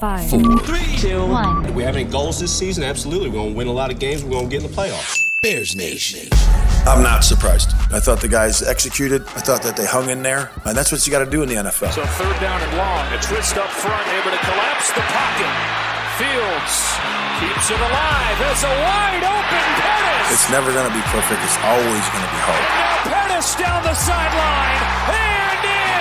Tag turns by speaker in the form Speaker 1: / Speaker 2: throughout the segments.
Speaker 1: Five,
Speaker 2: four,
Speaker 1: two, one.
Speaker 3: Do we have any goals this season? Absolutely. We're going to win a lot of games. We're going to get in the playoffs.
Speaker 2: Bears Nation.
Speaker 4: I'm not surprised. I thought the guys executed. I thought that they hung in there. And that's what you got to do in the NFL.
Speaker 5: So third down and long. A twist up front, able to collapse the pocket. Fields keeps it alive. Has a wide open Pettis.
Speaker 4: It's never going to be perfect. It's always going to be hard.
Speaker 5: And now Pettis down the sideline. And in.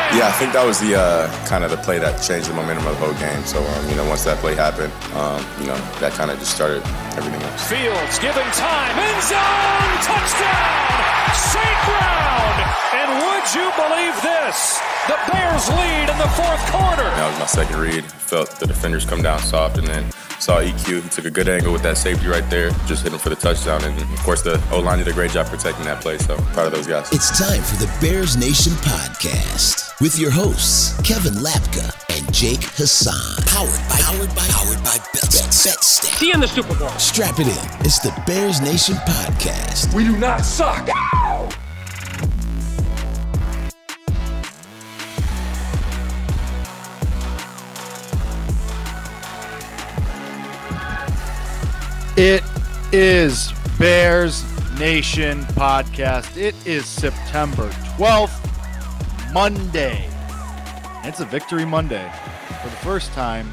Speaker 6: Yeah, I think that was the uh, kind of the play that changed the momentum of the whole game. So, um, you know, once that play happened, um, you know, that kind of just started everything else.
Speaker 5: Fields giving time. End zone. Touchdown. St. Brown. And would you believe this? The Bears lead in the fourth quarter.
Speaker 6: That was my second read. Felt the defenders come down soft and then saw EQ. He took a good angle with that safety right there. Just hit him for the touchdown. And of course, the O line did a great job protecting that play. So proud of those guys.
Speaker 2: It's time for the Bears Nation podcast with your hosts, Kevin Lapka and Jake Hassan. Powered by, powered by, powered by Bet, Bet, Bet
Speaker 7: Be in the Super Bowl.
Speaker 2: Strap it in. It's the Bears Nation podcast.
Speaker 7: We do not suck.
Speaker 8: It is Bears Nation podcast. It is September 12th, Monday. And it's a victory Monday for the first time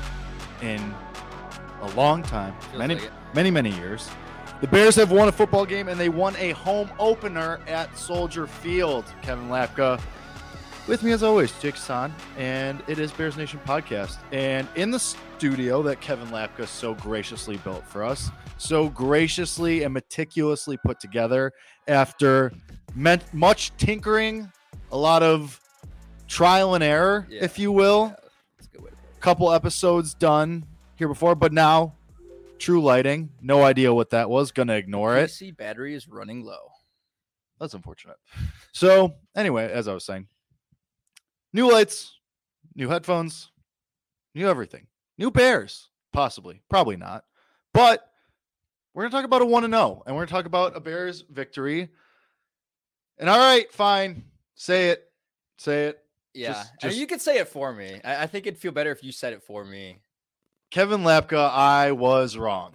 Speaker 8: in a long time, many, many, many years. The Bears have won a football game and they won a home opener at Soldier Field. Kevin Lapka with me as always, Jake San, and it is Bears Nation podcast. And in the studio that Kevin Lapka so graciously built for us, so graciously and meticulously put together after much tinkering, a lot of trial and error,
Speaker 9: Yeah.
Speaker 8: if you will.
Speaker 9: Yeah, a good way to put it.
Speaker 8: Couple episodes done here before, but now true lighting. No idea what that was. Gonna ignore it.
Speaker 9: PC battery is running low.
Speaker 8: That's unfortunate. So, anyway, as I was saying, new lights, new headphones, new everything, new bears, possibly, probably not. But we're to talk about a 1 and 0, and we're to talk about a Bears victory. And all right, fine. Say it. Say it.
Speaker 9: Yeah,
Speaker 8: Just- just-
Speaker 9: you could say it for me. I, I think it'd feel better if you said it for me.
Speaker 8: Kevin Lapka, I was wrong.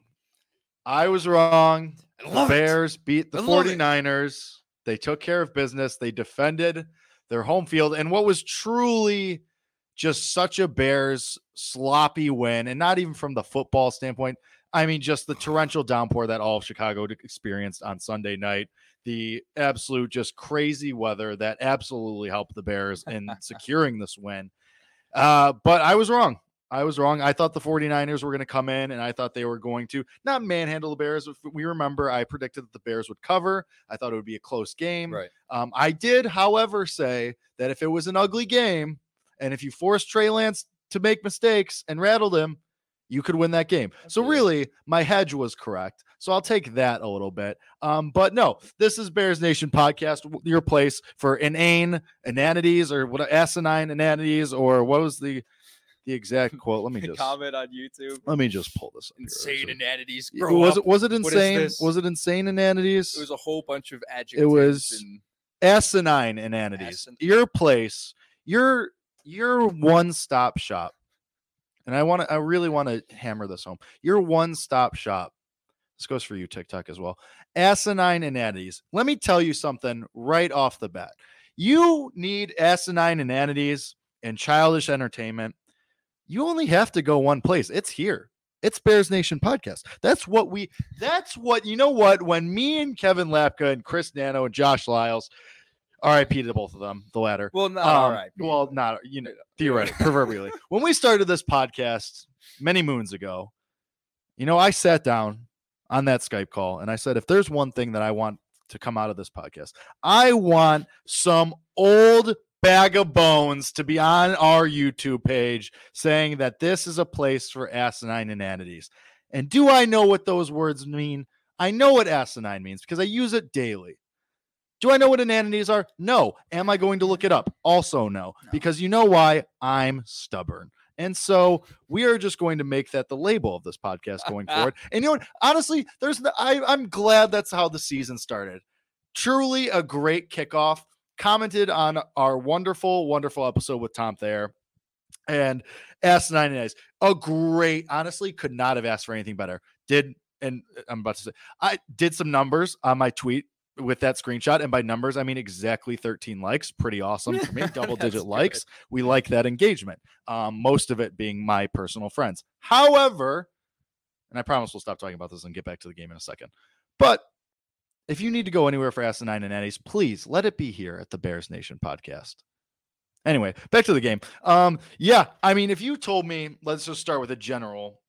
Speaker 8: I was wrong.
Speaker 9: I
Speaker 8: The
Speaker 9: love it.
Speaker 8: Bears beat the
Speaker 9: I love it.
Speaker 8: 49ers. They took care of business. They defended their home field. And what was truly just such a Bears sloppy win, and not even from the football standpoint. I mean, just the torrential downpour that all of Chicago experienced on Sunday night, the absolute just crazy weather that absolutely helped the Bears in securing this win. Uh, but I was wrong. I was wrong. I thought the 49ers were going to come in and I thought they were going to not manhandle the Bears. If we remember, I predicted that the Bears would cover. I thought it would be a close game.
Speaker 9: Right.
Speaker 8: Um, I did, however, say that if it was an ugly game and if you forced Trey Lance to make mistakes and rattled him, you could win that game. So really, my hedge was correct. So I'll take that a little bit. Um, but no, this is Bears Nation podcast, your place for inane inanities or what asinine inanities or what was the the exact quote? Let me just
Speaker 9: Comment on YouTube.
Speaker 8: let me just pull this up. here.
Speaker 9: Insane
Speaker 8: Is
Speaker 9: inanities. Grow
Speaker 8: was
Speaker 9: up.
Speaker 8: it was it insane? Was it insane inanities?
Speaker 9: It was a whole bunch of adjectives.
Speaker 8: It was-
Speaker 9: and
Speaker 8: asinine inanities.
Speaker 9: Asin-
Speaker 8: Your place, your your one stop shop. And I want to I really want to hammer this home. Your one stop shop. This goes for you TikTok as well. Asinine inanities. Let me tell you something right off the bat. You need asinine inanities and childish entertainment. You only have to go one place. It's here. It's Bears Nation podcast. That's what we that's what you know what when me and Kevin Lapka and Chris Nano and Josh Lyles RIP to both of them, the latter.
Speaker 9: well, not all
Speaker 8: Um,
Speaker 9: right.
Speaker 8: Well, not you know, theoretically, proverbially. When we started this podcast many moons ago, you know, I sat down on that Skype call and I said, if there's one thing that I want to come out of this podcast, I want some old bag of bones to be on our YouTube page saying that this is a place for asinine inanities. And do I know what those words mean? I know what asinine means because I use it daily. Do I know what inanities are? No. Am I going to look it up? Also, no. Because you know why? I'm stubborn. And so we are just going to make that the label of this podcast going forward. And you know what? Honestly, there's the, I, I'm glad that's how the season started. Truly a great kickoff. Commented on our wonderful, wonderful episode with Tom Thayer. and asinine is a great. Honestly, could not have asked for anything better. Did and I'm about to say I did some numbers on my tweet with that screenshot, and by numbers I mean exactly 13 likes. Pretty awesome for me. Double digit
Speaker 9: good.
Speaker 8: likes. We like that engagement. Um, most of it being my personal friends. However, and I promise we'll stop talking about this and get back to the game in a second. But if you need to go anywhere for Asinine and Eddie's, please let it be here at the Bears Nation podcast. Anyway, back to the game. Um, yeah, I mean, if you told me, let's just start with a general.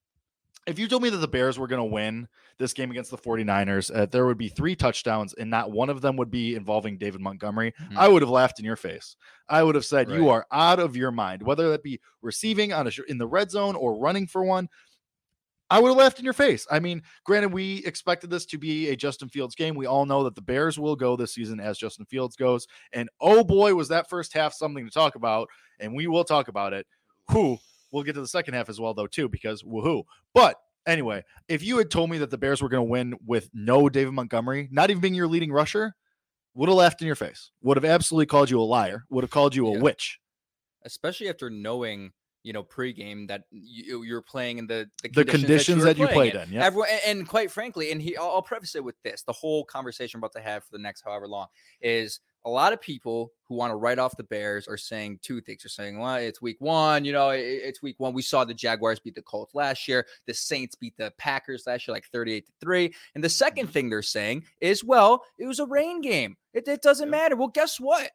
Speaker 8: If you told me that the Bears were going to win this game against the 49ers, uh, there would be three touchdowns and not one of them would be involving David Montgomery,
Speaker 9: Mhm.
Speaker 8: I would have laughed in your face. I would have said, You are out of your mind, whether that be receiving on a, in the red zone or running for one. I would have laughed in your face. I mean, granted, we expected this to be a Justin Fields game. We all know that the Bears will go this season as Justin Fields goes. And oh boy, was that first half something to talk about. And we will talk about it. Who we'll get to the second half as well, though, too, because woohoo. But anyway, if you had told me that the Bears were going to win with no David Montgomery, not even being your leading rusher, would have laughed in your face. Would have absolutely called you a liar. Would have called you a
Speaker 9: Yeah.
Speaker 8: witch.
Speaker 9: especially after knowing you know pregame that you, you're playing in the
Speaker 8: The conditions
Speaker 9: were
Speaker 8: that you
Speaker 9: playing
Speaker 8: played in, yeah.
Speaker 9: Everyone, and, and quite frankly, and he, I'll, I'll preface it with this: the whole conversation we're about to have for the next however long is a lot of people who want to write off the Bears are saying two things. They're saying, well, it's week one, you know, it- it's week one. We saw the Jaguars beat the Colts last year. The Saints beat the Packers last year, like 38 to 3. And the second
Speaker 8: Mm-hmm.
Speaker 9: thing they're saying is, well, it was a rain game. It, it doesn't matter. Well, guess what?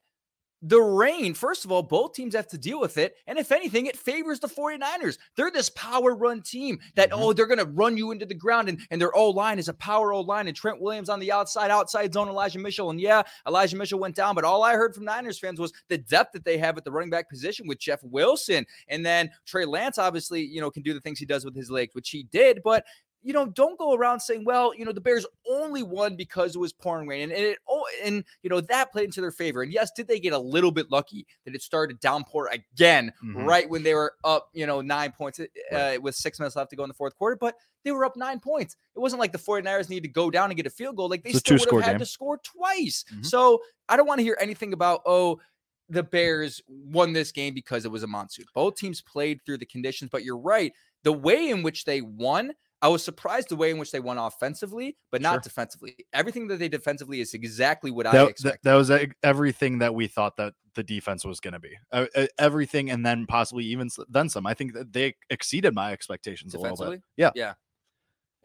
Speaker 9: The rain, first of all, both teams have to deal with it. And if anything, it favors the 49ers. They're this power run team that,
Speaker 8: Mhm.
Speaker 9: oh, they're going to run you into the ground. And, and their O line is a power O line. And Trent Williams on the outside, outside zone, Elijah Mitchell. And yeah, Elijah Mitchell went down. But all I heard from Niners fans was the depth that they have at the running back position with Jeff Wilson. And then Trey Lance, obviously, you know, can do the things he does with his legs, which he did. But you know, don't go around saying, well, you know, the Bears only won because it was pouring rain. And, and it oh, and you know, that played into their favor. And yes, did they get a little bit lucky that it started to downpour again
Speaker 8: Mhm.
Speaker 9: right when they were up, you know, nine points uh,
Speaker 8: Right.
Speaker 9: with six minutes left to go in the fourth quarter, but they were up nine points. It wasn't like the 49ers needed to go down and get a field goal. Like they
Speaker 8: It's
Speaker 9: still would have had
Speaker 8: game.
Speaker 9: to score twice.
Speaker 8: Mhm.
Speaker 9: So I don't want to hear anything about, oh, the Bears won this game because it was a monsoon. Both teams played through the conditions, but you're right. The way in which they won, I was surprised the way in which they won offensively, but not
Speaker 8: Sure.
Speaker 9: defensively. Everything that they defensively is exactly what I
Speaker 8: That, that,
Speaker 9: expected.
Speaker 8: that was everything that we thought that the defense was going to be. Uh, uh, everything, and then possibly even then some. I think that they exceeded my expectations a little bit.
Speaker 9: defensively.
Speaker 8: Yeah.
Speaker 9: yeah.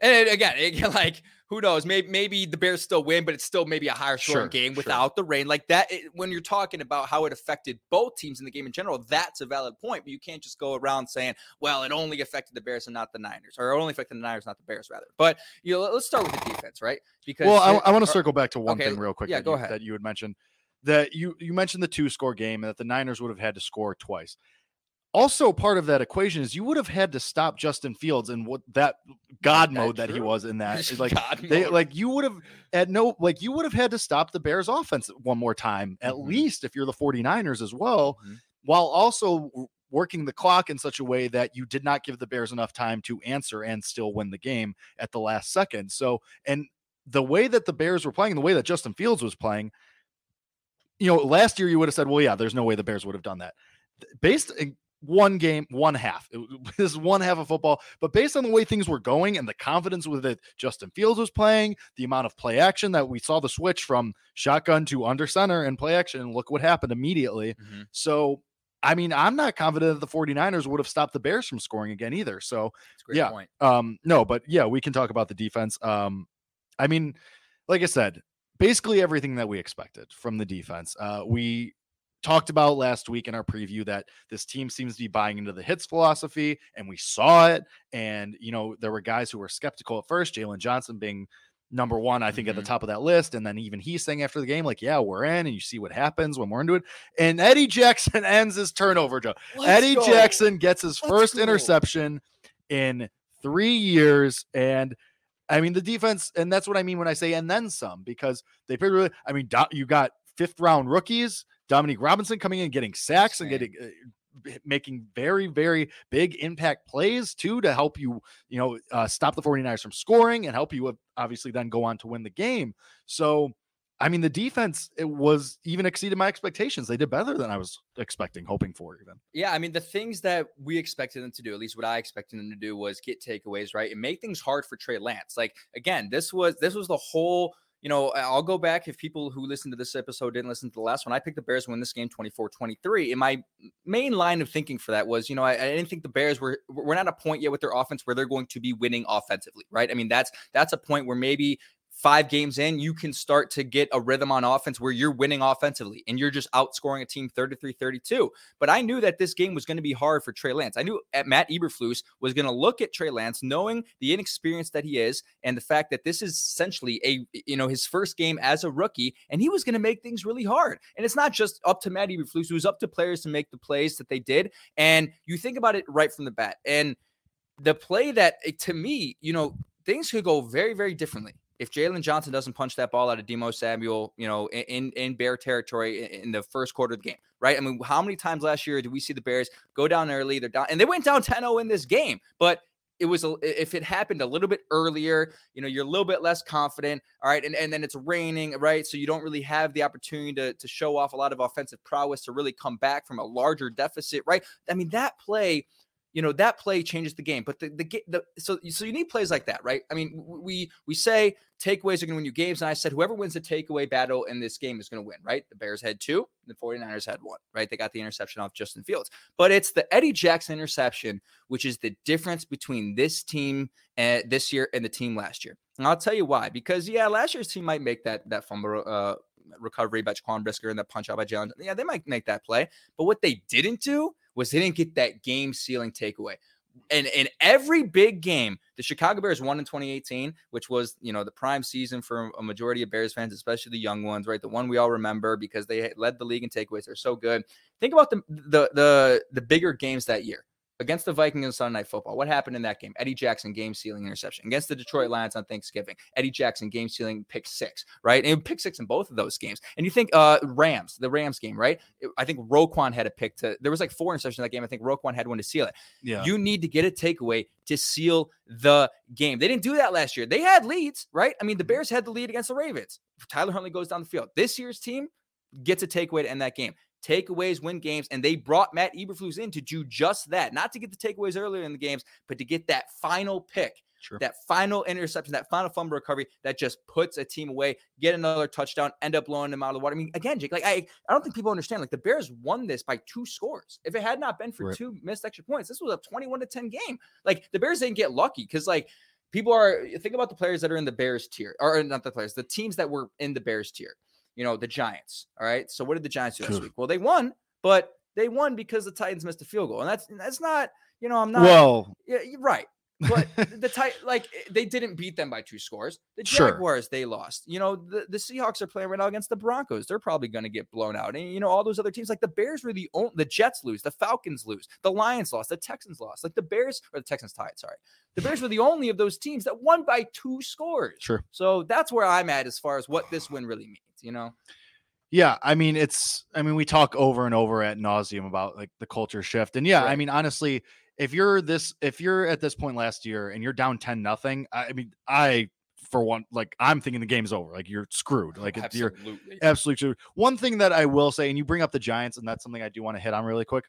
Speaker 9: And again, again, like who knows? Maybe maybe the Bears still win, but it's still maybe a higher scoring
Speaker 8: Sure,
Speaker 9: game
Speaker 8: sure.
Speaker 9: without the rain. Like that, it- when you're talking about how it affected both teams in the game in general, that's a valid point. But you can't just go around saying, "Well, it only affected the Bears and not the Niners," or "It only affected the Niners, not the Bears." Rather, but you know, let- let's start with the defense, right? Because
Speaker 8: Well, I,
Speaker 9: it-
Speaker 8: I want to circle back to one
Speaker 9: okay,
Speaker 8: thing real quick.
Speaker 9: yeah,
Speaker 8: that
Speaker 9: go
Speaker 8: you,
Speaker 9: ahead.
Speaker 8: That you had mentioned that you you mentioned the two score game and that the Niners would have had to score twice. Also, part of that equation is you would have had to stop Justin Fields and what that God
Speaker 9: that
Speaker 8: mode that he was in that. It's Like
Speaker 9: God
Speaker 8: they
Speaker 9: mode.
Speaker 8: like you would have at no like you would have had to stop the Bears offense one more time at
Speaker 9: Mhm.
Speaker 8: least if you're the 49ers as well
Speaker 9: Mhm.
Speaker 8: while also working the clock in such a way that you did not give the Bears enough time to answer and still win the game at the last second. So, and the way that the Bears were playing, the way that Justin Fields was playing, you know, last year you would have said, well, yeah, there's no way the Bears would have done that. Based one game, one half. It, this is one half of football, but based on the way things were going and the confidence with it Justin Fields was playing, the amount of play action that we saw the switch from shotgun to under center and play action, and look what happened immediately.
Speaker 9: Mhm.
Speaker 8: So, I mean, I'm not confident that the 49ers would have stopped the Bears from scoring again either. So,
Speaker 9: It's a great
Speaker 8: yeah.
Speaker 9: point.
Speaker 8: um, no, but yeah, we can talk about the defense. Um, I mean, like I said, basically everything that we expected from the defense. Uh, we talked about last week in our preview that this team seems to be buying into the hits philosophy, and we saw it. And you know, there were guys who were skeptical at first. Jaylon Johnson being number one, I think, at the
Speaker 9: Mhm.
Speaker 8: top of that list, and then even he's saying after the game, like, "Yeah, we're in," and you see what happens when we're into it. And Eddie Jackson ends his turnover, Joe. Eddie
Speaker 9: go.
Speaker 8: Jackson gets his
Speaker 9: Let's
Speaker 8: first
Speaker 9: go.
Speaker 8: interception in three years. And I mean, the defense, and that's what I mean when I say and then some, because they pretty really, I mean, you got fifth round rookies, Dominique Robinson coming in, getting sacks and getting. Uh, making very very big impact plays too to help you you know uh, stop the 49ers from scoring and help you obviously then go on to win the game so I mean, the defense it was even exceeded my expectations. They did better than I was expecting, hoping for even.
Speaker 9: Yeah, I mean, the things that we expected them to do, at least what I expected them to do, was get takeaways right and make things hard for Trey Lance. Like again, this was this was the whole. You know, I'll go back if people who listened to this episode didn't listen to the last one. I picked the Bears win this game 24 23. And my main line of thinking for that was, you know, I, I didn't think the Bears were, we're not a point yet with their offense where they're going to be winning offensively, right? I mean, that's, that's a point where maybe five games in, you can start to get a rhythm on offense where you're winning offensively and you're just outscoring a team 33 32. But I knew that this game was going to be hard for Trey Lance. I knew at Matt Eberflus was going to look at Trey Lance, knowing the inexperience that he is and the fact that this is essentially a, you know, his first game as a rookie, and he was going to make things really hard. And it's not just up to Matt Eberflus, it was up to players to make the plays that they did. And you think about it right from the bat. And the play that, eh, to me, you know, things could go very, very differently if Jaylon Johnson doesn't punch that ball out of Deebo Samuel, you know, in in Bear territory in the first quarter of the game, right? I mean, how many times last year did we see the Bears go down early? They're down, and they went down 10-0 in this game, but it was a, if it happened a little bit earlier, you know, you're a little bit less confident. All right. And, and then it's raining, right? So you don't really have the opportunity to, to show off a lot of offensive prowess to really come back from a larger deficit, right? I mean, that play you know that play changes the game. But the the, the so so you need plays like that, right? I mean, we we say takeaways are going to win you games, and I said whoever wins the takeaway battle in this game is going to win, right? The Bears had two, the 49ers had one, right? They got the interception off Justin Fields, but it's the Eddie Jackson interception, which is the difference between this team and this year and the team last year. And I'll tell you why. Because yeah, last year's team might make that that fumble uh, recovery by Jaquan Brisker and that punch out by Jaylon. Yeah, they might make that play, but what they didn't do was they didn't get that game sealing takeaway. And in every big game, the Chicago Bears won in 2018, which was, you know, the prime season for a majority of Bears fans, especially the young ones, right? The one we all remember because they led the league in takeaways. They're so good. Think about the the the, the bigger games that year against the Vikings on Sunday Night Football. What happened in that game? Eddie Jackson game sealing interception against the Detroit Lions on Thanksgiving. Eddie Jackson game sealing pick six, right? And pick six in both of those games. And you think uh Rams, the Rams game, right? I think Roquan had a pick to. There was like four interceptions in that game. I think Roquan had one to seal it.
Speaker 8: Yeah.
Speaker 9: You need to get a takeaway to seal the game. They didn't do that last year. They had leads, right? I mean, the Bears had the lead against the Ravens. Tyler Huntley goes down the field. This year's team gets a takeaway to end that game takeaways win games. And they brought Matt Eberflus in to do just that, not to get the takeaways earlier in the games, but to get that final pick.
Speaker 8: Sure.
Speaker 9: That final interception, that final fumble recovery that just puts a team away, get another touchdown, end up blowing them out of the water. I mean, again, Jake, like I, I don't think people understand. Like the Bears won this by two scores. If it had not been for
Speaker 8: Right.
Speaker 9: two missed extra points, this was a 21 to 10 game. Like the Bears didn't get lucky because like people are think about the players that are in the Bears tier, or not the players, the teams that were in the Bears tier. You know, the Giants. All right. So what did the Giants do last week? Well, they won, but they won because the Titans missed a field goal. And that's that's not, you know, I'm not
Speaker 8: well,
Speaker 9: yeah, you're right. But the tight like eh, they didn't beat them by two scores. The
Speaker 8: Sure.
Speaker 9: Jaguars they lost. You know the, the Seahawks are playing right now against the Broncos. They're probably going to get blown out. And you know all those other teams like the Bears were the only. The Jets lose. The Falcons lose. The Lions lost. The Texans lost. Like the Bears or the Texans tied. Sorry, the Bears were the only of those teams that won by two scores.
Speaker 8: Sure.
Speaker 9: So that's where I'm at as far as what this win really means. You know.
Speaker 8: Yeah, I mean it's I mean we talk over and over at nauseum about like the culture shift. And yeah, I mean honestly, if you're this if you're at this point last year and you're down 10 nothing, I, mean I for one like I'm thinking the game's over. Like you're screwed. Like it's you're
Speaker 9: Absolutely.
Speaker 8: absolutely. One thing that I will say, and you bring up the Giants, and that's something I do want to hit on really quick.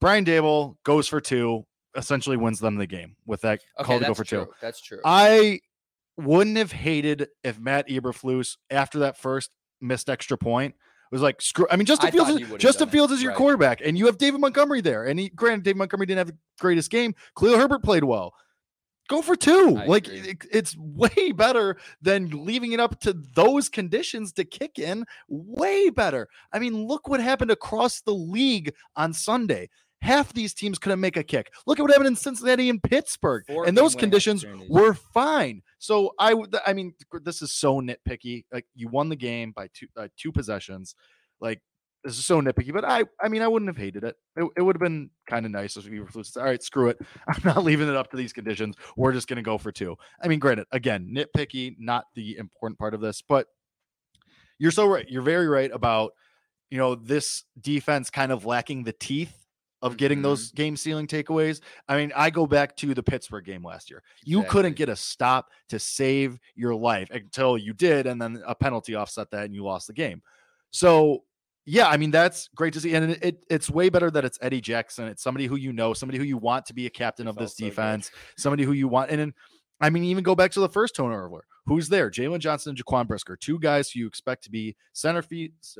Speaker 8: Brian Daboll goes for two, essentially wins them the game with that call to go for
Speaker 9: true.
Speaker 8: two.
Speaker 9: That's true.
Speaker 8: I wouldn't have hated if Matt Eberflus after that first missed extra point was like screw. I mean, Justin
Speaker 9: I
Speaker 8: Fields, is, Justin Fields is your
Speaker 9: right.
Speaker 8: quarterback, and you have David Montgomery there. And he, granted, David Montgomery didn't have the greatest game. Khalil Herbert played well. Go for two.
Speaker 9: I
Speaker 8: like it- it's way better than leaving it up to those conditions to kick in. Way better. I mean, look what happened across the league on Sunday. Half these teams couldn't make a kick. Look at what happened in Cincinnati and Pittsburgh.
Speaker 9: Four
Speaker 8: and those conditions were fine. So I would, I mean, this is so nitpicky. Like you won the game by two, uh, two possessions. Like this is so nitpicky, but I, I mean, I wouldn't have hated it. It, it would have been kind of nice if we were all right. Screw it. I'm not leaving it up to these conditions. We're just gonna go for two. I mean, granted, again, nitpicky, not the important part of this, but you're so right. You're very right about you know this defense kind of lacking the teeth of getting
Speaker 9: Mhm.
Speaker 8: those game sealing takeaways. I mean, I go back to the Pittsburgh game last year. You couldn't get a stop to save your life until you did, and then a penalty offset that, and you lost the game. So, yeah, I mean that's great to see, and it, it- it's way better that it's Eddie Jackson. It's somebody who you know, somebody who you want to be a captain of this
Speaker 9: so good.
Speaker 8: defense, somebody who you want, and then, I mean, even go back to the first turnover. Who's there? Jaylon Johnson and Jaquan Brisker, two guys who you expect to be center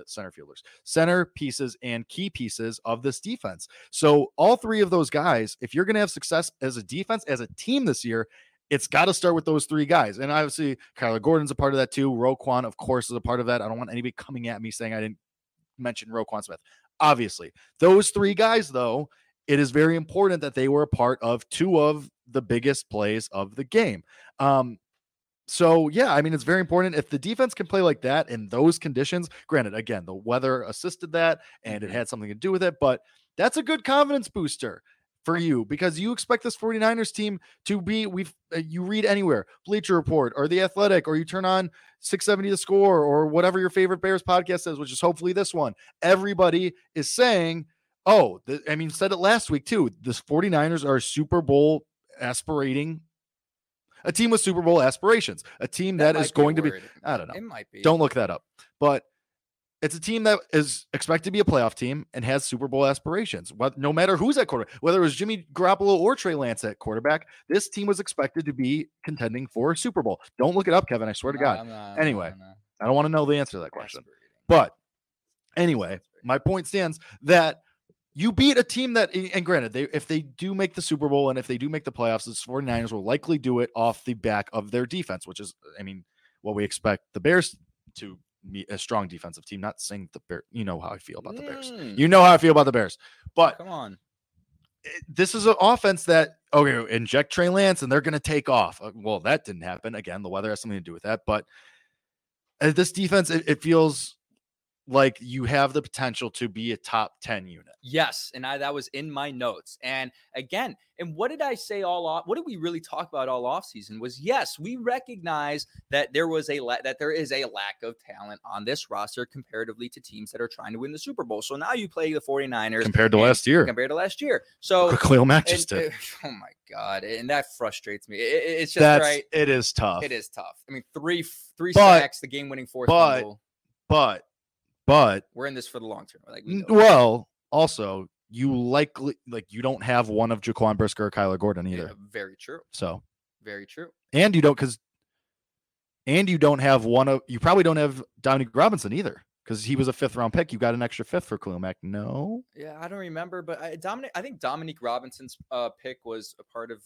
Speaker 8: center fielders, center pieces, and key pieces of this defense. So all three of those guys, if you're going to have success as a defense, as a team this year, it's got to start with those three guys. And obviously, Kyler Gordon's a part of that too. Roquan, of course, is a part of that. I don't want anybody coming at me saying I didn't mention Roquan Smith. Obviously, those three guys, though, it is very important that they were a part of two of the biggest plays of the game. Um, so yeah, I mean it's very important if the defense can play like that in those conditions. Granted, again, the weather assisted that and it
Speaker 9: Mhm.
Speaker 8: had something to do with it, but that's a good confidence booster for you because you expect this 49ers team to be we've uh, you read anywhere, Bleacher Report or The Athletic or you turn on 670 the score or whatever your favorite Bears podcast is, which is hopefully this one. Everybody is saying, "Oh, the, I mean said it last week too. This 49ers are Super Bowl aspirating a team with Super Bowl aspirations, a team that
Speaker 9: might
Speaker 8: is going to be, I don't know.
Speaker 9: It might be.
Speaker 8: Don't look that up. But it's a team that is expected to be a playoff team and has Super Bowl aspirations. What no matter who's at quarterback, whether it was Jimmy Garoppolo or Trey Lance at quarterback, this team was expected to be contending for a Super Bowl. Don't look it up, Kevin. I swear to
Speaker 9: No,
Speaker 8: God.
Speaker 9: Not-
Speaker 8: Anyway. I don't want to know the answer to that question. But anyway, my point stands that you beat a team that and granted they if they do make the super bowl and if they do make the playoffs the 49ers will likely do it off the back of their defense which is i mean what we expect the bears to be a strong defensive team not saying the bear you know how i feel about the bears
Speaker 9: Mm,
Speaker 8: you know how i feel about the bears but
Speaker 9: come on.
Speaker 8: this is an offense that okay inject Trey Lance and they're going to take off. Uh, Well, that didn't happen. Again, the weather has something to do with that. But uh, this defense, it, it feels like you have the potential to be a top ten unit.
Speaker 9: Yes, and I that was in my notes. And again, and what did I say all off? What did we really talk about all off season? Was yes, we recognize that there was a la- that there is a lack of talent on this roster comparatively to teams that are trying to win the Super Bowl. So now you play the 49ers
Speaker 8: Compared to last year.
Speaker 9: Compared to last year. So
Speaker 8: Khalil Mack
Speaker 9: and-
Speaker 8: just did.
Speaker 9: uh, oh my god, and that frustrates me. It- it- it's just
Speaker 8: That's
Speaker 9: right.
Speaker 8: it is tough.
Speaker 9: It is tough. I mean, three three
Speaker 8: But-
Speaker 9: sacks, the game-winning fourth
Speaker 8: but-
Speaker 9: fumble.
Speaker 8: But but
Speaker 9: We're in this for the long term. Like we
Speaker 8: n-
Speaker 9: know that.
Speaker 8: well, also you likely like you don't have one of Jaquan Brisker or Kyler Gordon either.
Speaker 9: Yeah, very true.
Speaker 8: So
Speaker 9: Very true.
Speaker 8: and you don't because and you don't have one of you probably don't have Dominic Robinson either because he was a fifth round pick. You got an extra fifth for Khalil No,
Speaker 9: Yeah, I don't remember, but I, Dominic. I think Dominic Robinson's uh, pick was a part of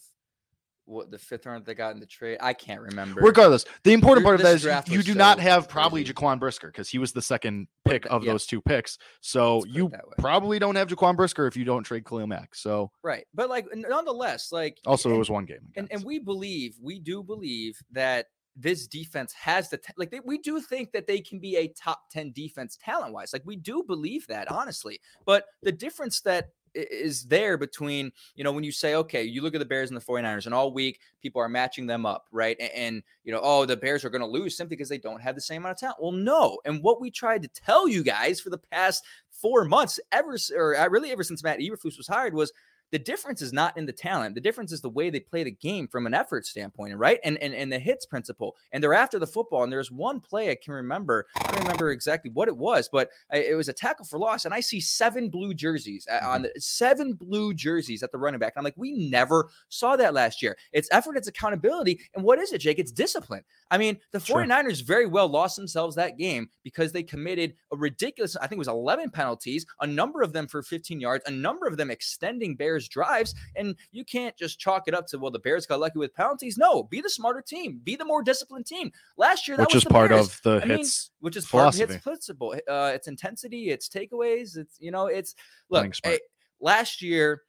Speaker 9: what the fifth round they got in the trade. I can't remember.
Speaker 8: regardless, the important part of that is you do not have probably
Speaker 9: crazy.
Speaker 8: Jaquan Brisker because he was the second pick of
Speaker 9: yeah.
Speaker 8: those two picks. So
Speaker 9: Let's put it
Speaker 8: you probably don't have Jaquan Brisker if you don't trade Khalil Mack. So
Speaker 9: right, but like nonetheless, like
Speaker 8: also it was one game.
Speaker 9: and, and we believe we do believe that this defense has the t- like they, we do think that they can be a top 10 defense talent wise like we do believe that honestly but the difference that is there between you know when you say okay you look at the bears and the 49ers and all week people are matching them up right? And, and you know oh the bears are going to lose simply because they don't have the same amount of talent. Well no and what we tried to tell you guys for the past four months ever or uh, really ever since matt Eberflus was hired was the difference is not in the talent. The difference is the way they play the game from an effort standpoint, right? And and and the hits principle. And they're after the football. And there's one play I can remember. I don't remember exactly what it was, but it was a tackle for loss. And I see seven blue jerseys uh, on the seven blue jerseys at the running back. And I'm like, we never saw that last year. It's effort, it's accountability. And what is it, Jake? It's discipline. I mean, the
Speaker 8: Sure.
Speaker 9: 49ers very well lost themselves that game because they committed a ridiculous, I think it was 11 penalties, a number of them for 15 yards, a number of them extending Bears drives. And you can't just chalk it up to, well, the Bears got lucky with penalties. No, be the smarter team, be the more disciplined team. Last year, that
Speaker 8: which
Speaker 9: was
Speaker 8: is part
Speaker 9: Bears,
Speaker 8: of the
Speaker 9: I mean,
Speaker 8: hits.
Speaker 9: which is part of
Speaker 8: philosophy.
Speaker 9: its principle. Uh, it's intensity, it's takeaways, it's, you know, it's, look,
Speaker 8: smart.
Speaker 9: eh, last year,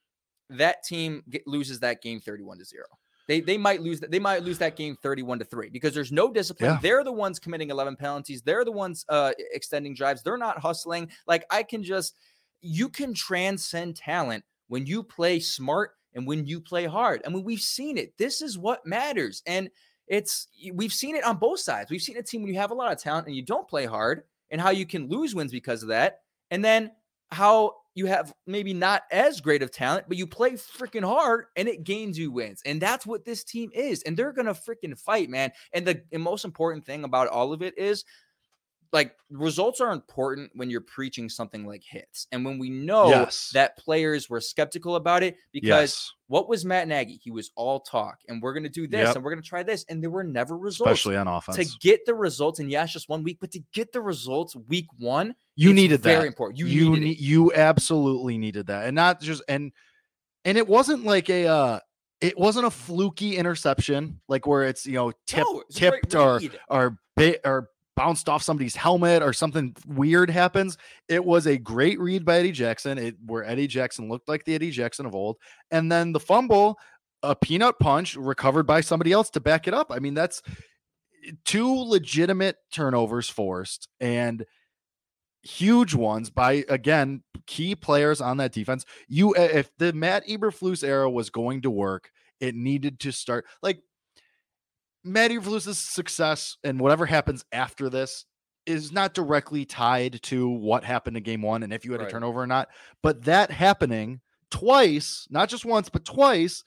Speaker 9: that team get, loses that game 31 to 0. They, they might lose that they might lose that game 31 to 3 because there's no discipline.
Speaker 8: Yeah.
Speaker 9: They're the ones committing 11 penalties. They're the ones uh extending drives. They're not hustling. Like I can just you can transcend talent when you play smart and when you play hard. I mean, we've seen it. This is what matters. And it's we've seen it on both sides. We've seen a team when you have a lot of talent and you don't play hard and how you can lose wins because of that. And then how you have maybe not as great of talent, but you play freaking hard and it gains you wins. And that's what this team is. And they're going to freaking fight, man. And the, the most important thing about all of it is like results are important when you're preaching something like hits. And when we know
Speaker 8: Yes.
Speaker 9: that players were skeptical about it because
Speaker 8: Yes.
Speaker 9: what was Matt Nagy? He was all talk and we're going to do this
Speaker 8: Yep.
Speaker 9: and we're going to try this. And there were never results.
Speaker 8: especially on offense.
Speaker 9: to get the results, and yes, just one week, but to get the results week one,
Speaker 8: you
Speaker 9: it's
Speaker 8: needed
Speaker 9: very
Speaker 8: that.
Speaker 9: Very important. You,
Speaker 8: You ne- you absolutely needed that, and not just and and it wasn't like a uh it wasn't a fluky interception like where it's you know tip,
Speaker 9: No, it was a
Speaker 8: tipped or or bit or bounced off somebody's helmet or something weird happens. It was a great read by Eddie Jackson. It where Eddie Jackson looked like the Eddie Jackson of old, and then the fumble, a peanut punch recovered by somebody else to back it up. I mean that's two legitimate turnovers forced and huge ones by again key players on that defense. You uh, if the Matt Eberflus era was going to work, it needed to start like Matt Eberflus's success and whatever happens after this is not directly tied to what happened in game one and if you had
Speaker 9: Right.
Speaker 8: a turnover or not. But that happening twice, not just once, but twice,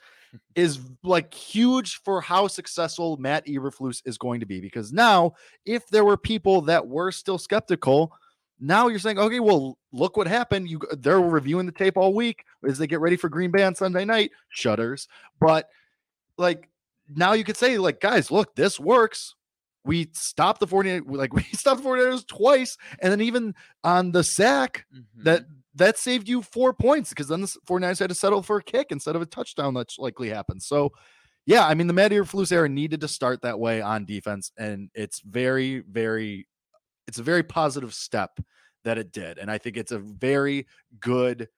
Speaker 8: is like huge for how successful Matt Eberflus is going to be. Because now, if there were people that were still skeptical, now you're saying, okay, well, look what happened. You they're reviewing the tape all week as they get ready for Green Bay on Sunday night. Shutters, but like now you could say, like, guys, look, this works. We stopped the 49 like we stopped the 49ers twice, and then even on the sack,
Speaker 9: Mhm.
Speaker 8: that that saved you four points because then the 49ers had to settle for a kick instead of a touchdown that's likely happened. So yeah, I mean the Matt Eberflus era needed to start that way on defense, and it's very, very, it's a very positive step that it did, and I think it's a very good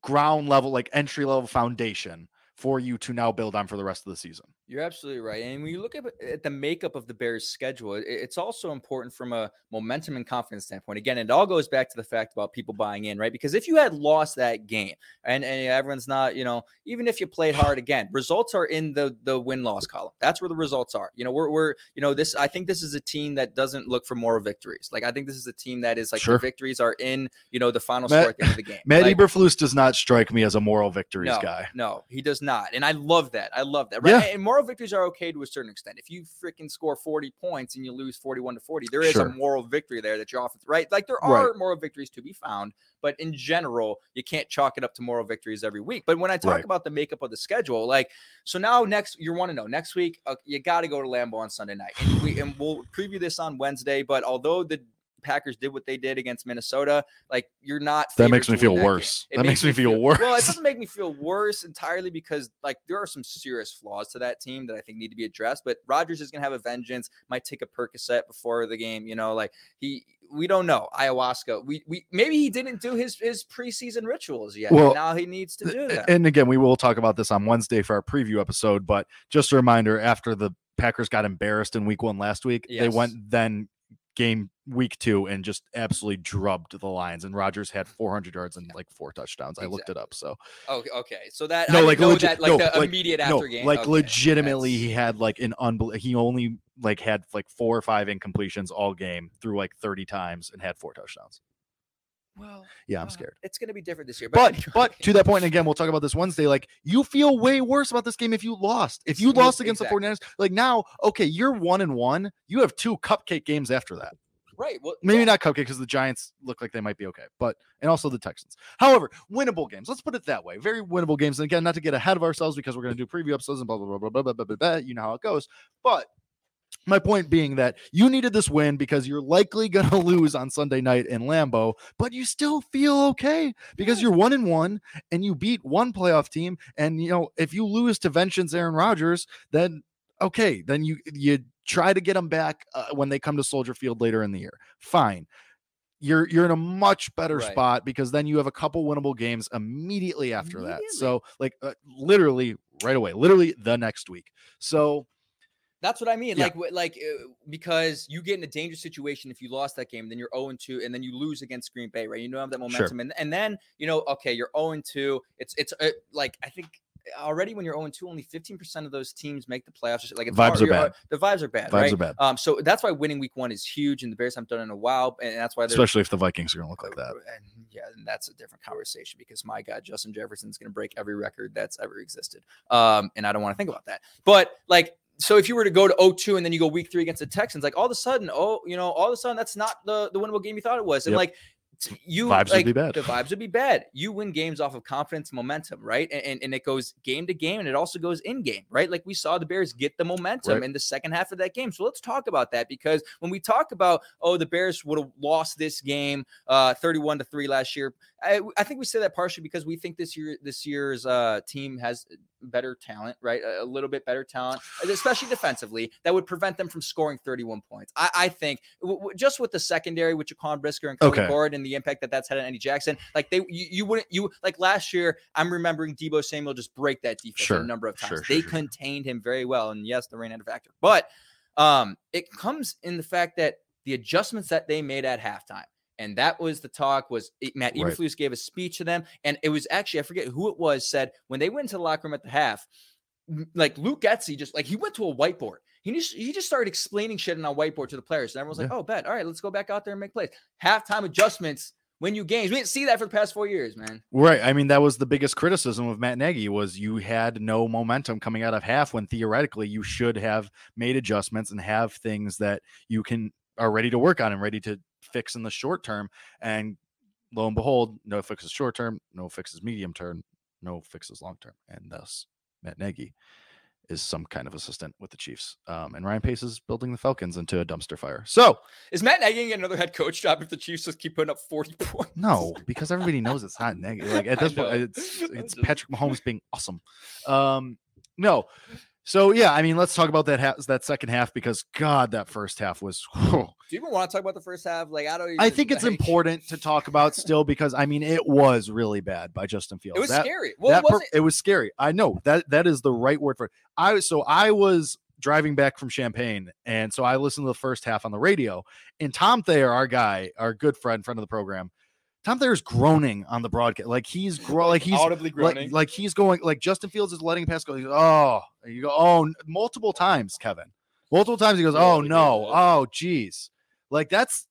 Speaker 8: ground level, like entry level foundation for you to now build on for the rest of the season.
Speaker 9: You're absolutely right. And when you look at, at the makeup of the Bears' schedule, it- it's also important from a momentum and confidence standpoint. Again, it all goes back to the fact about people buying in, right? Because if you had lost that game and, and everyone's not, you know, even if you played hard again, results are in the the win loss column. That's where the results are. You know, we're, we're you know, this, I think this is a team that doesn't look for moral victories. Like, I think this is a team that is like
Speaker 8: Sure.
Speaker 9: the victories are in, you know, the final
Speaker 8: Matt-
Speaker 9: score at the end of the game.
Speaker 8: Matt
Speaker 9: Like,
Speaker 8: Eberflus does not strike me as a moral victories
Speaker 9: no,
Speaker 8: guy.
Speaker 9: No, he does not. And I love that. I love that.
Speaker 8: Yeah.
Speaker 9: Right. And moral victories are okay to a certain extent. If you freaking score 40 points and you lose 41 to 40, there is
Speaker 8: Sure.
Speaker 9: a moral victory there that you're off, right? Like there
Speaker 8: Right.
Speaker 9: are moral victories to be found, but in general, you can't chalk it up to moral victories every week. But when I talk
Speaker 8: Right.
Speaker 9: about the makeup of the schedule, like, so now next, you want to know next week, uh, you got to go to Lambeau on Sunday night. And, we, and we'll preview this on Wednesday. But although the Packers did what they did against Minnesota, like you're not.
Speaker 8: That makes me feel
Speaker 9: that
Speaker 8: worse.
Speaker 9: It
Speaker 8: That makes me feel worse.
Speaker 9: Well, it doesn't make me feel worse entirely because like there are some serious flaws to that team that I think need to be addressed. But Rodgers is gonna have a vengeance. Might take a Percocet before the game. You know, like he. We don't know ayahuasca. We we maybe he didn't do his his preseason rituals yet.
Speaker 8: Well,
Speaker 9: now he needs to do that.
Speaker 8: And again, we will talk about this on Wednesday for our preview episode. But just a reminder: after the Packers got embarrassed in Week One last week, they went then game Week Two and just absolutely drubbed the Lions. And Rodgers had mm. 400 yards and like four touchdowns. I looked it up. So
Speaker 9: Okay, okay. So that
Speaker 8: No,
Speaker 9: I
Speaker 8: like legit-
Speaker 9: that like
Speaker 8: no,
Speaker 9: the
Speaker 8: like-
Speaker 9: immediate
Speaker 8: no,
Speaker 9: after game.
Speaker 8: like
Speaker 9: Okay,
Speaker 8: legitimately,
Speaker 9: that's-
Speaker 8: he had like an unbelievable. He only like had like four or five incompletions all game through like 30 times and had four touchdowns.
Speaker 9: well,
Speaker 8: Yeah, I'm
Speaker 9: well,
Speaker 8: scared.
Speaker 9: It's gonna be different this year.
Speaker 8: But
Speaker 9: anyway.
Speaker 8: but to that point, and again, we'll talk about this Wednesday. Like you feel way worse about this game if you lost. If you lost against
Speaker 9: exactly.
Speaker 8: the 49ers, like now, okay, you're one and one. You have two cupcake games after that.
Speaker 9: Right. Well,
Speaker 8: Maybe
Speaker 9: yeah.
Speaker 8: not cupcake because the Giants look like they might be okay, but and also the Texans. However, winnable games. Let's put it that way. Very winnable games. And again, not to get ahead of ourselves because we're going to do preview episodes and blah blah blah blah blah blah blah. blah, blah. You know how it goes. But my point being that you needed this win because you're likely going to lose on Sunday night in Lambeau, but you still feel okay because you're one and one and you beat one playoff team. And you know, if you lose to Vengeance Aaron Rodgers, then okay, then you you try to get them back uh, when they come to Soldier Field later in the year. Fine. You're you're in a much better
Speaker 9: Right.
Speaker 8: spot because then you have a couple winnable games immediately after that. So like uh, literally right away, literally the next week. So
Speaker 9: That's what I mean.
Speaker 8: Yeah.
Speaker 9: Like, like uh, because you get in a dangerous situation if you lost that game, then you're 0 2, and then you lose against Green Bay, right? You know, have that
Speaker 8: Sure.
Speaker 9: momentum, and and then you know, okay, you're 0 2. It's it's uh, like I think already when you're 0 2, only 15 percent of those teams make the playoffs. Like it's
Speaker 8: Vibes
Speaker 9: hard-
Speaker 8: are
Speaker 9: you're-
Speaker 8: bad.
Speaker 9: The vibes are bad.
Speaker 8: Vibes
Speaker 9: right?
Speaker 8: are bad.
Speaker 9: Um, so that's why winning Week One is huge, and the Bears haven't done it in a while, and that's why
Speaker 8: especially if the Vikings are gonna look like that.
Speaker 9: and yeah, then that's a different conversation because my God, Justin Jefferson's going to break every record that's ever existed. Um, and I don't want to think about that. But like, so if you were to go to 0-2 and then you go week three against the Texans, like all of a sudden, oh, you know, all of a sudden that's not the the winnable game you thought it was. And
Speaker 8: Yep.
Speaker 9: like you
Speaker 8: Vibes would be bad.
Speaker 9: The vibes would be bad. You win games off of confidence, momentum, right? And, and and it goes game to game, and it also goes in game, right? Like we saw the Bears get the momentum
Speaker 8: Right.
Speaker 9: in the second half of that game. So let's talk about that because when we talk about oh the Bears would have lost this game uh 31 to 3 last year, I, I think we say that partially because we think this year this year's uh team has better talent, right? A, a little bit better talent, especially defensively, that would prevent them from scoring 31 points. I, I think w- w- just with the secondary with Jaquan Brisker and Cody
Speaker 8: Okay.
Speaker 9: Ford and the impact that that's had on Eddie Jackson, like they you, you wouldn't you like last year. I'm remembering Deebo Samuel just break that defense
Speaker 8: Sure,
Speaker 9: a number of times.
Speaker 8: sure,
Speaker 9: they
Speaker 8: sure, sure.
Speaker 9: contained him very well, and yes, the rain had a factor, but um, it comes in the fact that the adjustments that they made at halftime. And that was the talk. Was it- Matt
Speaker 8: Right.
Speaker 9: Eberflus gave a speech to them, and it was actually I forget who it was said when they went into the locker room at the half, like Luke Getsy just like he went to a whiteboard. He just he just started explaining shit on a whiteboard to the players, and everyone's like, "Oh, bet, all right, let's go back out there and make plays." Halftime adjustments win you games. We didn't see that for the past four years, man.
Speaker 8: Right. I mean, that was the biggest criticism of Matt Nagy was you had no momentum coming out of half when theoretically you should have made adjustments and have things that you can are ready to work on and ready to fix in the short term. And lo and behold, no fixes short term, no fixes medium term, no fixes long term. And thus Matt Nagy is some kind of assistant with the Chiefs. Um, and Ryan Pace is building the Falcons into a dumpster fire. So
Speaker 9: Is Matt Nagy gonna get another head coach job if the Chiefs just keep putting up forty points?
Speaker 8: No, because everybody knows it's not negative. Like at this point, it's it's Patrick Mahomes being awesome. Um, no, so yeah, I mean, let's talk about that ha- that second half because God, that first half was.
Speaker 9: Do you even want to talk about the first half? Like I don't.
Speaker 8: I think it's
Speaker 9: like,
Speaker 8: important to talk about still because I mean, it was really bad by Justin Fields.
Speaker 9: It was
Speaker 8: That-
Speaker 9: scary. Well, it
Speaker 8: per-
Speaker 9: wasn't.
Speaker 8: it was scary. I know that that is the right word for it. I so I was driving back from Champaign, and so I listened to the first half on the radio. And Tom Thayer, our guy, our good friend, friend of the program, Tom Thayer's groaning on the broadcast, like he's gro- like he's
Speaker 9: audibly
Speaker 8: like,
Speaker 9: groaning.
Speaker 8: like he's going like Justin Fields is letting pass go. He goes, oh, and you go, oh, multiple times, Kevin, multiple times. He goes, oh no, oh geez, like that's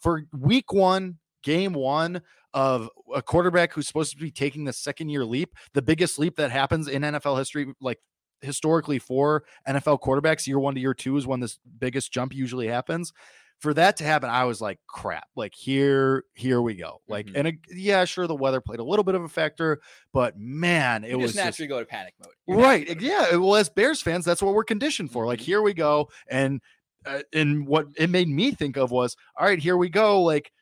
Speaker 8: for week one, game one of a quarterback who's supposed to be taking the second year leap, the biggest leap that happens in NFL history, like historically for NFL quarterbacks, year one to year two is when this biggest jump usually happens. For that to happen, I was like, crap, like here, here we go. Like,
Speaker 9: Mhm.
Speaker 8: and it, yeah, sure, the weather played a little bit of a factor, but man, it
Speaker 9: you
Speaker 8: was
Speaker 9: just
Speaker 8: just-
Speaker 9: naturally go to panic mode. You naturally
Speaker 8: right yeah well as bears fans that's what we're conditioned for like
Speaker 9: Mhm.
Speaker 8: here we go and uh, and what it made me think of was all right here we go like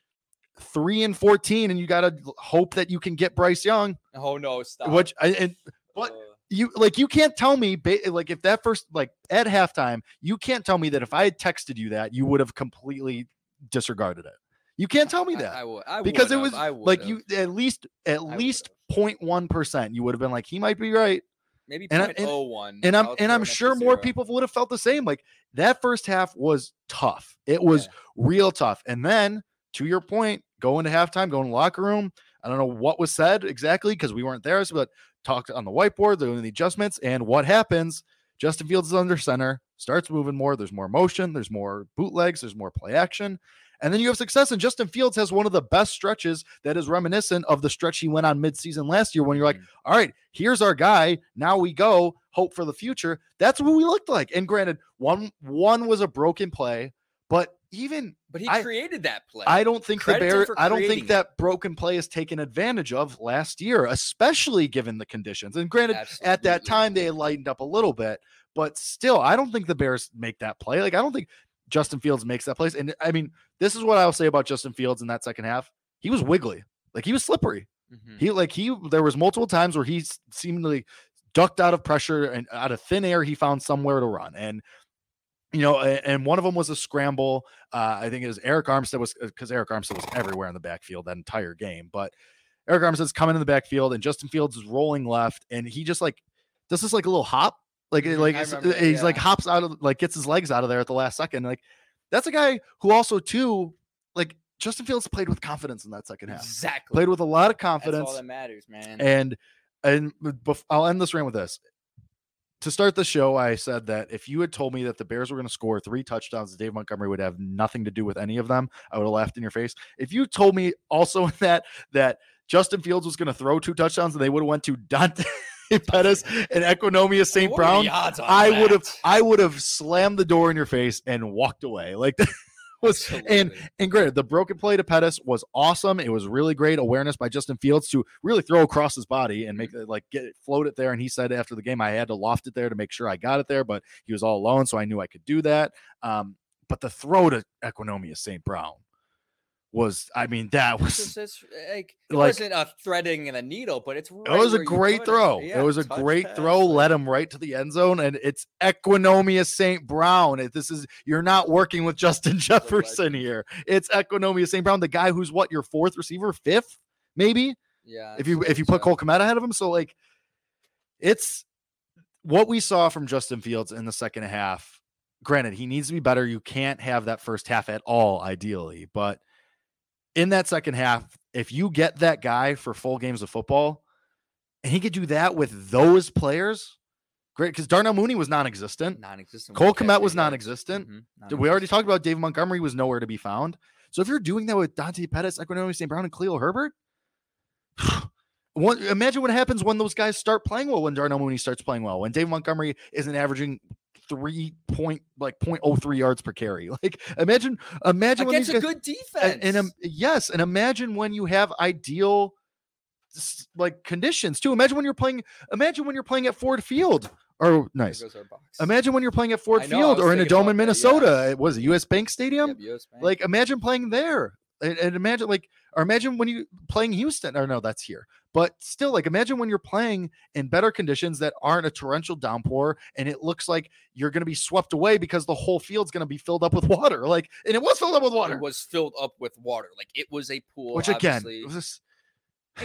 Speaker 8: three and 14 and you got to hope that you can get bryce young.
Speaker 9: Oh no! Stop.
Speaker 8: which I, and
Speaker 9: Uh,
Speaker 8: you like you can't tell me like if that first like at halftime you can't tell me that if i had texted you that you would have completely disregarded it you can't tell me
Speaker 9: I-
Speaker 8: that
Speaker 9: I, would. I
Speaker 8: because it was
Speaker 9: I
Speaker 8: like you at least at
Speaker 9: I
Speaker 8: least 0.1 percent you would have been like he might be right
Speaker 9: maybe
Speaker 8: and I- and-
Speaker 9: oh
Speaker 8: and I'm and I'm sure more people would have felt the same. Like that first half was tough. It was
Speaker 9: Yeah.
Speaker 8: real tough. And then to your point, going to halftime, going to locker room. I don't know what was said exactly because we weren't there, but talked on the whiteboard, doing the adjustments, and what happens? Justin Fields is under center, starts moving more. There's more motion. There's more bootlegs. There's more play action. And then you have success. And Justin Fields has one of the best stretches that is reminiscent of the stretch he went on midseason last year when you're like,
Speaker 9: Mhm.
Speaker 8: all right, here's our guy. Now we go, hope for the future. That's what we looked like. And granted, one one was a broken play, but even
Speaker 9: But he
Speaker 8: I-
Speaker 9: created that play.
Speaker 8: I don't think the
Speaker 9: Credit him
Speaker 8: Bears. I don't think
Speaker 9: it.
Speaker 8: that broken play is taken advantage of last year, especially given the conditions. And granted, at that time they lightened up a little bit, but still, I don't think the Bears make that play. Like I don't think Justin Fields makes that place. And I mean, this is what I'll say about Justin Fields in that second half. He was wiggly, like he was slippery.
Speaker 9: Mhm.
Speaker 8: He like he there was multiple times where he seemingly ducked out of pressure and out of thin air he found somewhere to run and you know and one of them was a scramble uh i think it was arik armstead was because arik armstead was everywhere in the backfield that entire game but arik armstead's coming in the backfield and justin fields is rolling left and he just like does this like a little hop like
Speaker 9: Mhm,
Speaker 8: like
Speaker 9: remember that,
Speaker 8: he's like hops out of like gets his legs out of there at the last second like that's a guy who also too like justin fields played with confidence in that second half
Speaker 9: Exactly.
Speaker 8: played with a lot of
Speaker 9: That's
Speaker 8: confidence
Speaker 9: all that matters, man.
Speaker 8: and and I'll end this rant with this. To start the show, I said that if you had told me that the Bears were going to score three touchdowns, Dave Montgomery would have nothing to do with any of them. I would have laughed in your face. If you told me also that that Justin Fields was going to throw two touchdowns and they would have went to Dante Pettis and Economia St.
Speaker 9: What are the
Speaker 8: Brown, I would have? I would have slammed the door in your face and walked away. Like that was and
Speaker 9: Absolutely.
Speaker 8: and granted, the broken play to Pettis was awesome. It was really great awareness by Justin Fields to really throw across his body and make it like get it float it there. And he said after the game, I had to loft it there to make sure I got it there, but he was all alone, so I knew I could do that. Um, but the throw to Equanimeous St. Brown was, I mean, that
Speaker 9: It's
Speaker 8: was
Speaker 9: just- it's, eh, like it
Speaker 8: like-
Speaker 9: wasn't a threading and a needle, but it's
Speaker 8: it was a great throw.
Speaker 9: Yeah,
Speaker 8: it was a great
Speaker 9: pass,
Speaker 8: throw. Led him right to the end zone, and it's Equanimeous St. Brown. It- This is you're not working with Justin Jefferson here. It's Equanimeous St. Brown, the guy who's what your fourth receiver, fifth, maybe
Speaker 9: Yeah.
Speaker 8: if you if you put
Speaker 9: so.
Speaker 8: Cole Kmet ahead of him. So like, it's what we saw from Justin Fields in the second half. Granted, he needs to be better. You can't have that first half at all, ideally, but in that second half, if you get that guy for full games of football, and he could do that with those players, great. Because Darnell Mooney was non-existent.
Speaker 9: non-existent.
Speaker 8: Cole
Speaker 9: won't
Speaker 8: Kmet was non-existent.
Speaker 9: Mhm,
Speaker 8: We already talked about Dave Montgomery was nowhere to be found. So if you're doing that with Dante Pettis, Equanimeous St. Brown, and Khalil Herbert, what, imagine what happens when those guys start playing well. When Darnell Mooney starts playing well, when Dave Montgomery isn't averaging three point like point oh three yards per carry. Like imagine, imagine when
Speaker 9: against
Speaker 8: these
Speaker 9: a
Speaker 8: guys,
Speaker 9: good defense.
Speaker 8: and, um, yes, and imagine when you have ideal like conditions too. Imagine when you're playing. Imagine when you're playing at Ford Field. Or nice.
Speaker 9: goes our box.
Speaker 8: Imagine when you're playing at Ford
Speaker 9: know,
Speaker 8: Field or in a dome in
Speaker 9: that,
Speaker 8: Minnesota. It was a US Bank Stadium.
Speaker 9: Yep, US Bank.
Speaker 8: Like imagine playing there. And, and imagine like or imagine when you playing Houston. Or no, that's here. But still, like imagine when you're playing in better conditions that aren't a torrential downpour and it looks like you're gonna be swept away because the whole field's gonna be filled up with water. Like and it was filled up with water.
Speaker 9: it was filled up with water. Like it was a pool.
Speaker 8: which again, it was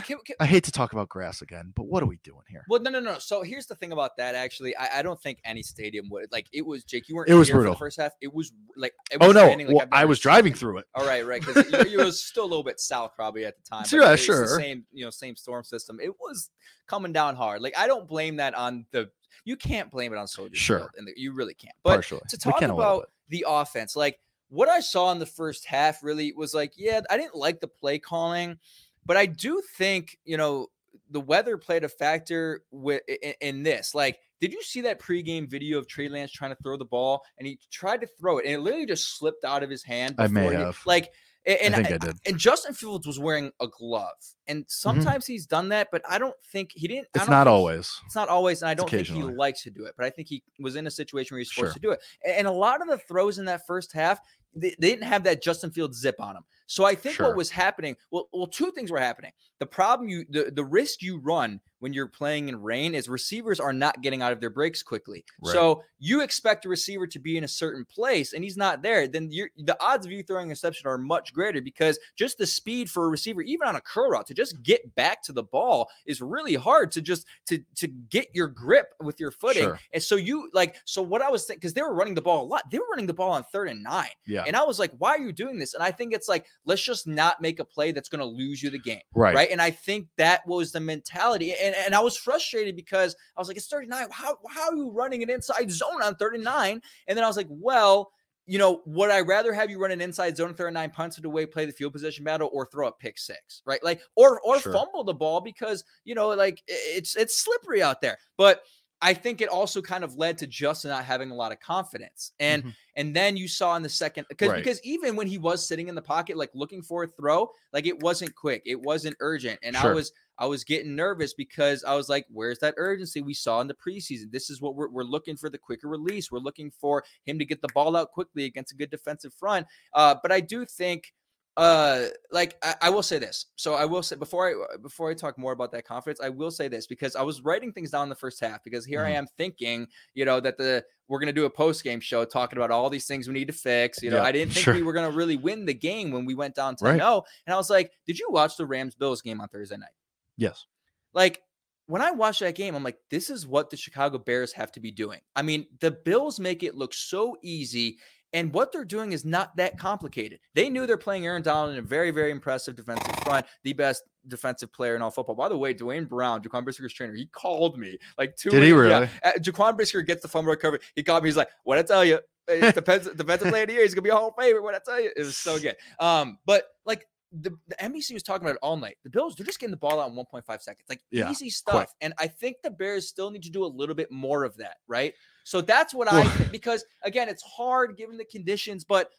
Speaker 9: can- can-
Speaker 8: I hate to talk about grass again, but what are we doing here?
Speaker 9: Well, no, no, no. So here's the thing about that. Actually, I, I don't think any stadium would like it was. Jake, you weren't.
Speaker 8: It was
Speaker 9: here for
Speaker 8: brutal.
Speaker 9: The first half, it was like. It
Speaker 8: Oh no,
Speaker 9: raining like
Speaker 8: well,
Speaker 9: I've
Speaker 8: I
Speaker 9: never
Speaker 8: was driving through it.
Speaker 9: All right, right, because it, it was still a little bit south probably at the time.
Speaker 8: Sure,
Speaker 9: but it was
Speaker 8: sure.
Speaker 9: The same, you know, same storm system. It was coming down hard. Like I don't blame that on the. You can't blame it on Soldier
Speaker 8: Sure.
Speaker 9: Field, and the, you really can't. But
Speaker 8: partially.
Speaker 9: to talk
Speaker 8: can a little
Speaker 9: about the offense, like what I saw in the first half really was like, yeah, I didn't like the play calling, but I do think, you know, the weather played a factor with in, in this. Like, did you see that pregame video of Trey Lance trying to throw the ball and he tried to throw it and it literally just slipped out of his hand?
Speaker 8: I may have.
Speaker 9: Like, a- and
Speaker 8: I think
Speaker 9: I-
Speaker 8: I did.
Speaker 9: and Justin Fields was wearing a glove, and mm-hmm. sometimes he's done that, but I don't think he didn't. I
Speaker 8: It's not always.
Speaker 9: it's not always, and I don't think he likes to do it, but I think he was in a situation where he's supposed
Speaker 8: Sure.
Speaker 9: to do it. A- And a lot of the throws in that first half, they, they didn't have that Justin Fields zip on them. So I think
Speaker 8: Sure.
Speaker 9: what was happening, well, well, two things were happening. The problem you, the, the risk you run when you're playing in rain is receivers are not getting out of their breaks quickly.
Speaker 8: Right.
Speaker 9: So you expect a receiver to be in a certain place and he's not there, then you're, the odds of you throwing an interception are much greater because just the speed for a receiver, even on a curl route, to just get back to the ball is really hard to just to to get your grip with your footing.
Speaker 8: Sure.
Speaker 9: And so you like so what I was thinking because they were running the ball a lot, they were running the ball on third and nine.
Speaker 8: Yeah.
Speaker 9: And I was like, why are you doing this? And I think it's like, let's just not make a play that's going to lose you the game.
Speaker 8: Right.
Speaker 9: Right. And I think that was the mentality. And, and I was frustrated because I was like, it's 39. How, how are you running an inside zone on 39? And then I was like, well, you know, would I rather have you run an inside zone third and punts it away, play the field position battle, or throw a pick six, right? Like, or or
Speaker 8: Sure.
Speaker 9: fumble the ball because you know, like it's it's slippery out there. But I think it also kind of led to Justin not having a lot of confidence. And
Speaker 8: Mhm.
Speaker 9: and then you saw in the second because
Speaker 8: Right.
Speaker 9: because even when he was sitting in the pocket, like looking for a throw, like it wasn't quick, it wasn't urgent, and I was I was getting nervous because I was like, "Where's that urgency we saw in the preseason? This is what we're we're looking for the quicker release. We're looking for him to get the ball out quickly against a good defensive front." Uh, but I do think uh like I, I will say this so i will say before i before i talk more about that confidence i will say this because i was writing things down in the first half because here i
Speaker 8: Mhm.
Speaker 9: am thinking you know that the we're going to do a post game show talking about all these things we need to fix you know
Speaker 8: Yeah,
Speaker 9: i didn't think
Speaker 8: sure.
Speaker 9: we were going to really win the game when we went down to
Speaker 8: Right.
Speaker 9: no and i was like did you watch the rams bills game on thursday night
Speaker 8: Yes.
Speaker 9: like when I watch that game, I'm like, this is what the Chicago Bears have to be doing. I mean, the Bills make it look so easy. And what they're doing is not that complicated. They knew they're playing Aaron Donald in a very, very impressive defensive front, the best defensive player in all football. By the way, Dwayne Brown, Jaquan Brisker's trainer, he called me like two.
Speaker 8: Did he really?
Speaker 9: Yeah. Uh, Jaquan Brisker gets the fumble recovery. He called me. He's like, "What I tell you? It depends. defensive player of the year. He's gonna be a of Famer. What I tell you? It was so good. Um, but like the, the NBC was talking about it all night. The Bills, they're just getting the ball out in 1.5 seconds, like
Speaker 8: Yeah,
Speaker 9: easy stuff.
Speaker 8: quick.
Speaker 9: And I think the Bears still need to do a little bit more of that, right? So that's what I because again, it's hard given the conditions, but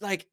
Speaker 9: like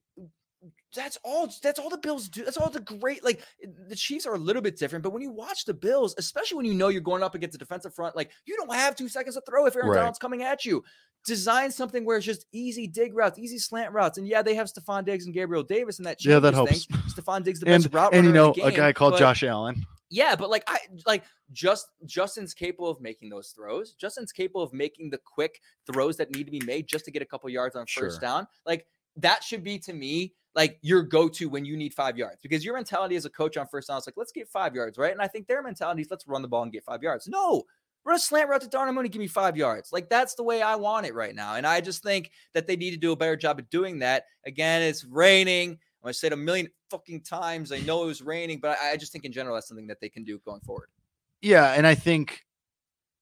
Speaker 9: that's all that's all the Bills do. That's all the great like the Chiefs are a little bit different, but when you watch the Bills, especially when you know you're going up against a defensive front, like you don't have two seconds to throw if Aaron
Speaker 8: Right.
Speaker 9: Donald's coming at you. Design something where it's just easy dig routes, easy slant routes. And yeah, they have Stefon Diggs and Gabriel Davis, and that
Speaker 8: Yeah, that helps.
Speaker 9: things. Stefon Diggs, the best
Speaker 8: And,
Speaker 9: route
Speaker 8: and you know, a guy called
Speaker 9: but-
Speaker 8: Josh Allen.
Speaker 9: Yeah, but like I like just Justin's capable of making those throws. Justin's capable of making the quick throws that need to be made just to get a couple yards on first
Speaker 8: Sure.
Speaker 9: down. Like that should be to me like your go-to when you need five yards because your mentality as a coach on first down is like let's get five yards, right? And I think their mentality is let's run the ball and get five yards. No, run a slant route to Darnell Mooney, give me five yards. Like that's the way I want it right now. And I just think that they need to do a better job of doing that. Again, it's raining. I said a million fucking times. I know it was raining, but I, I just think in general that's something that they can do going forward.
Speaker 8: Yeah, and I think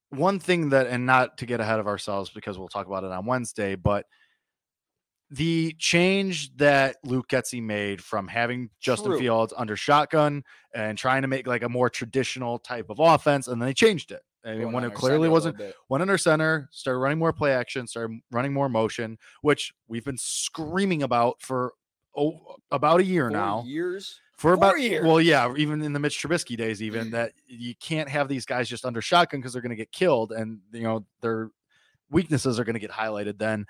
Speaker 8: one thing that, and not to get ahead of ourselves because we'll talk about it on Wednesday, but the change that Luke Getsy made from having Justin
Speaker 9: True.
Speaker 8: Fields under shotgun and trying to make like a more traditional type of offense, and then they changed it. I mean, when it clearly wasn't went under center, started running more play action, started running more motion, which we've been screaming about for oh, about a year
Speaker 9: Four
Speaker 8: now
Speaker 9: years.
Speaker 8: for
Speaker 9: Four
Speaker 8: about
Speaker 9: years.
Speaker 8: well yeah even in the mitch trubisky days even that you can't have these guys just under shotgun because they're going to get killed and you know their weaknesses are going to get highlighted then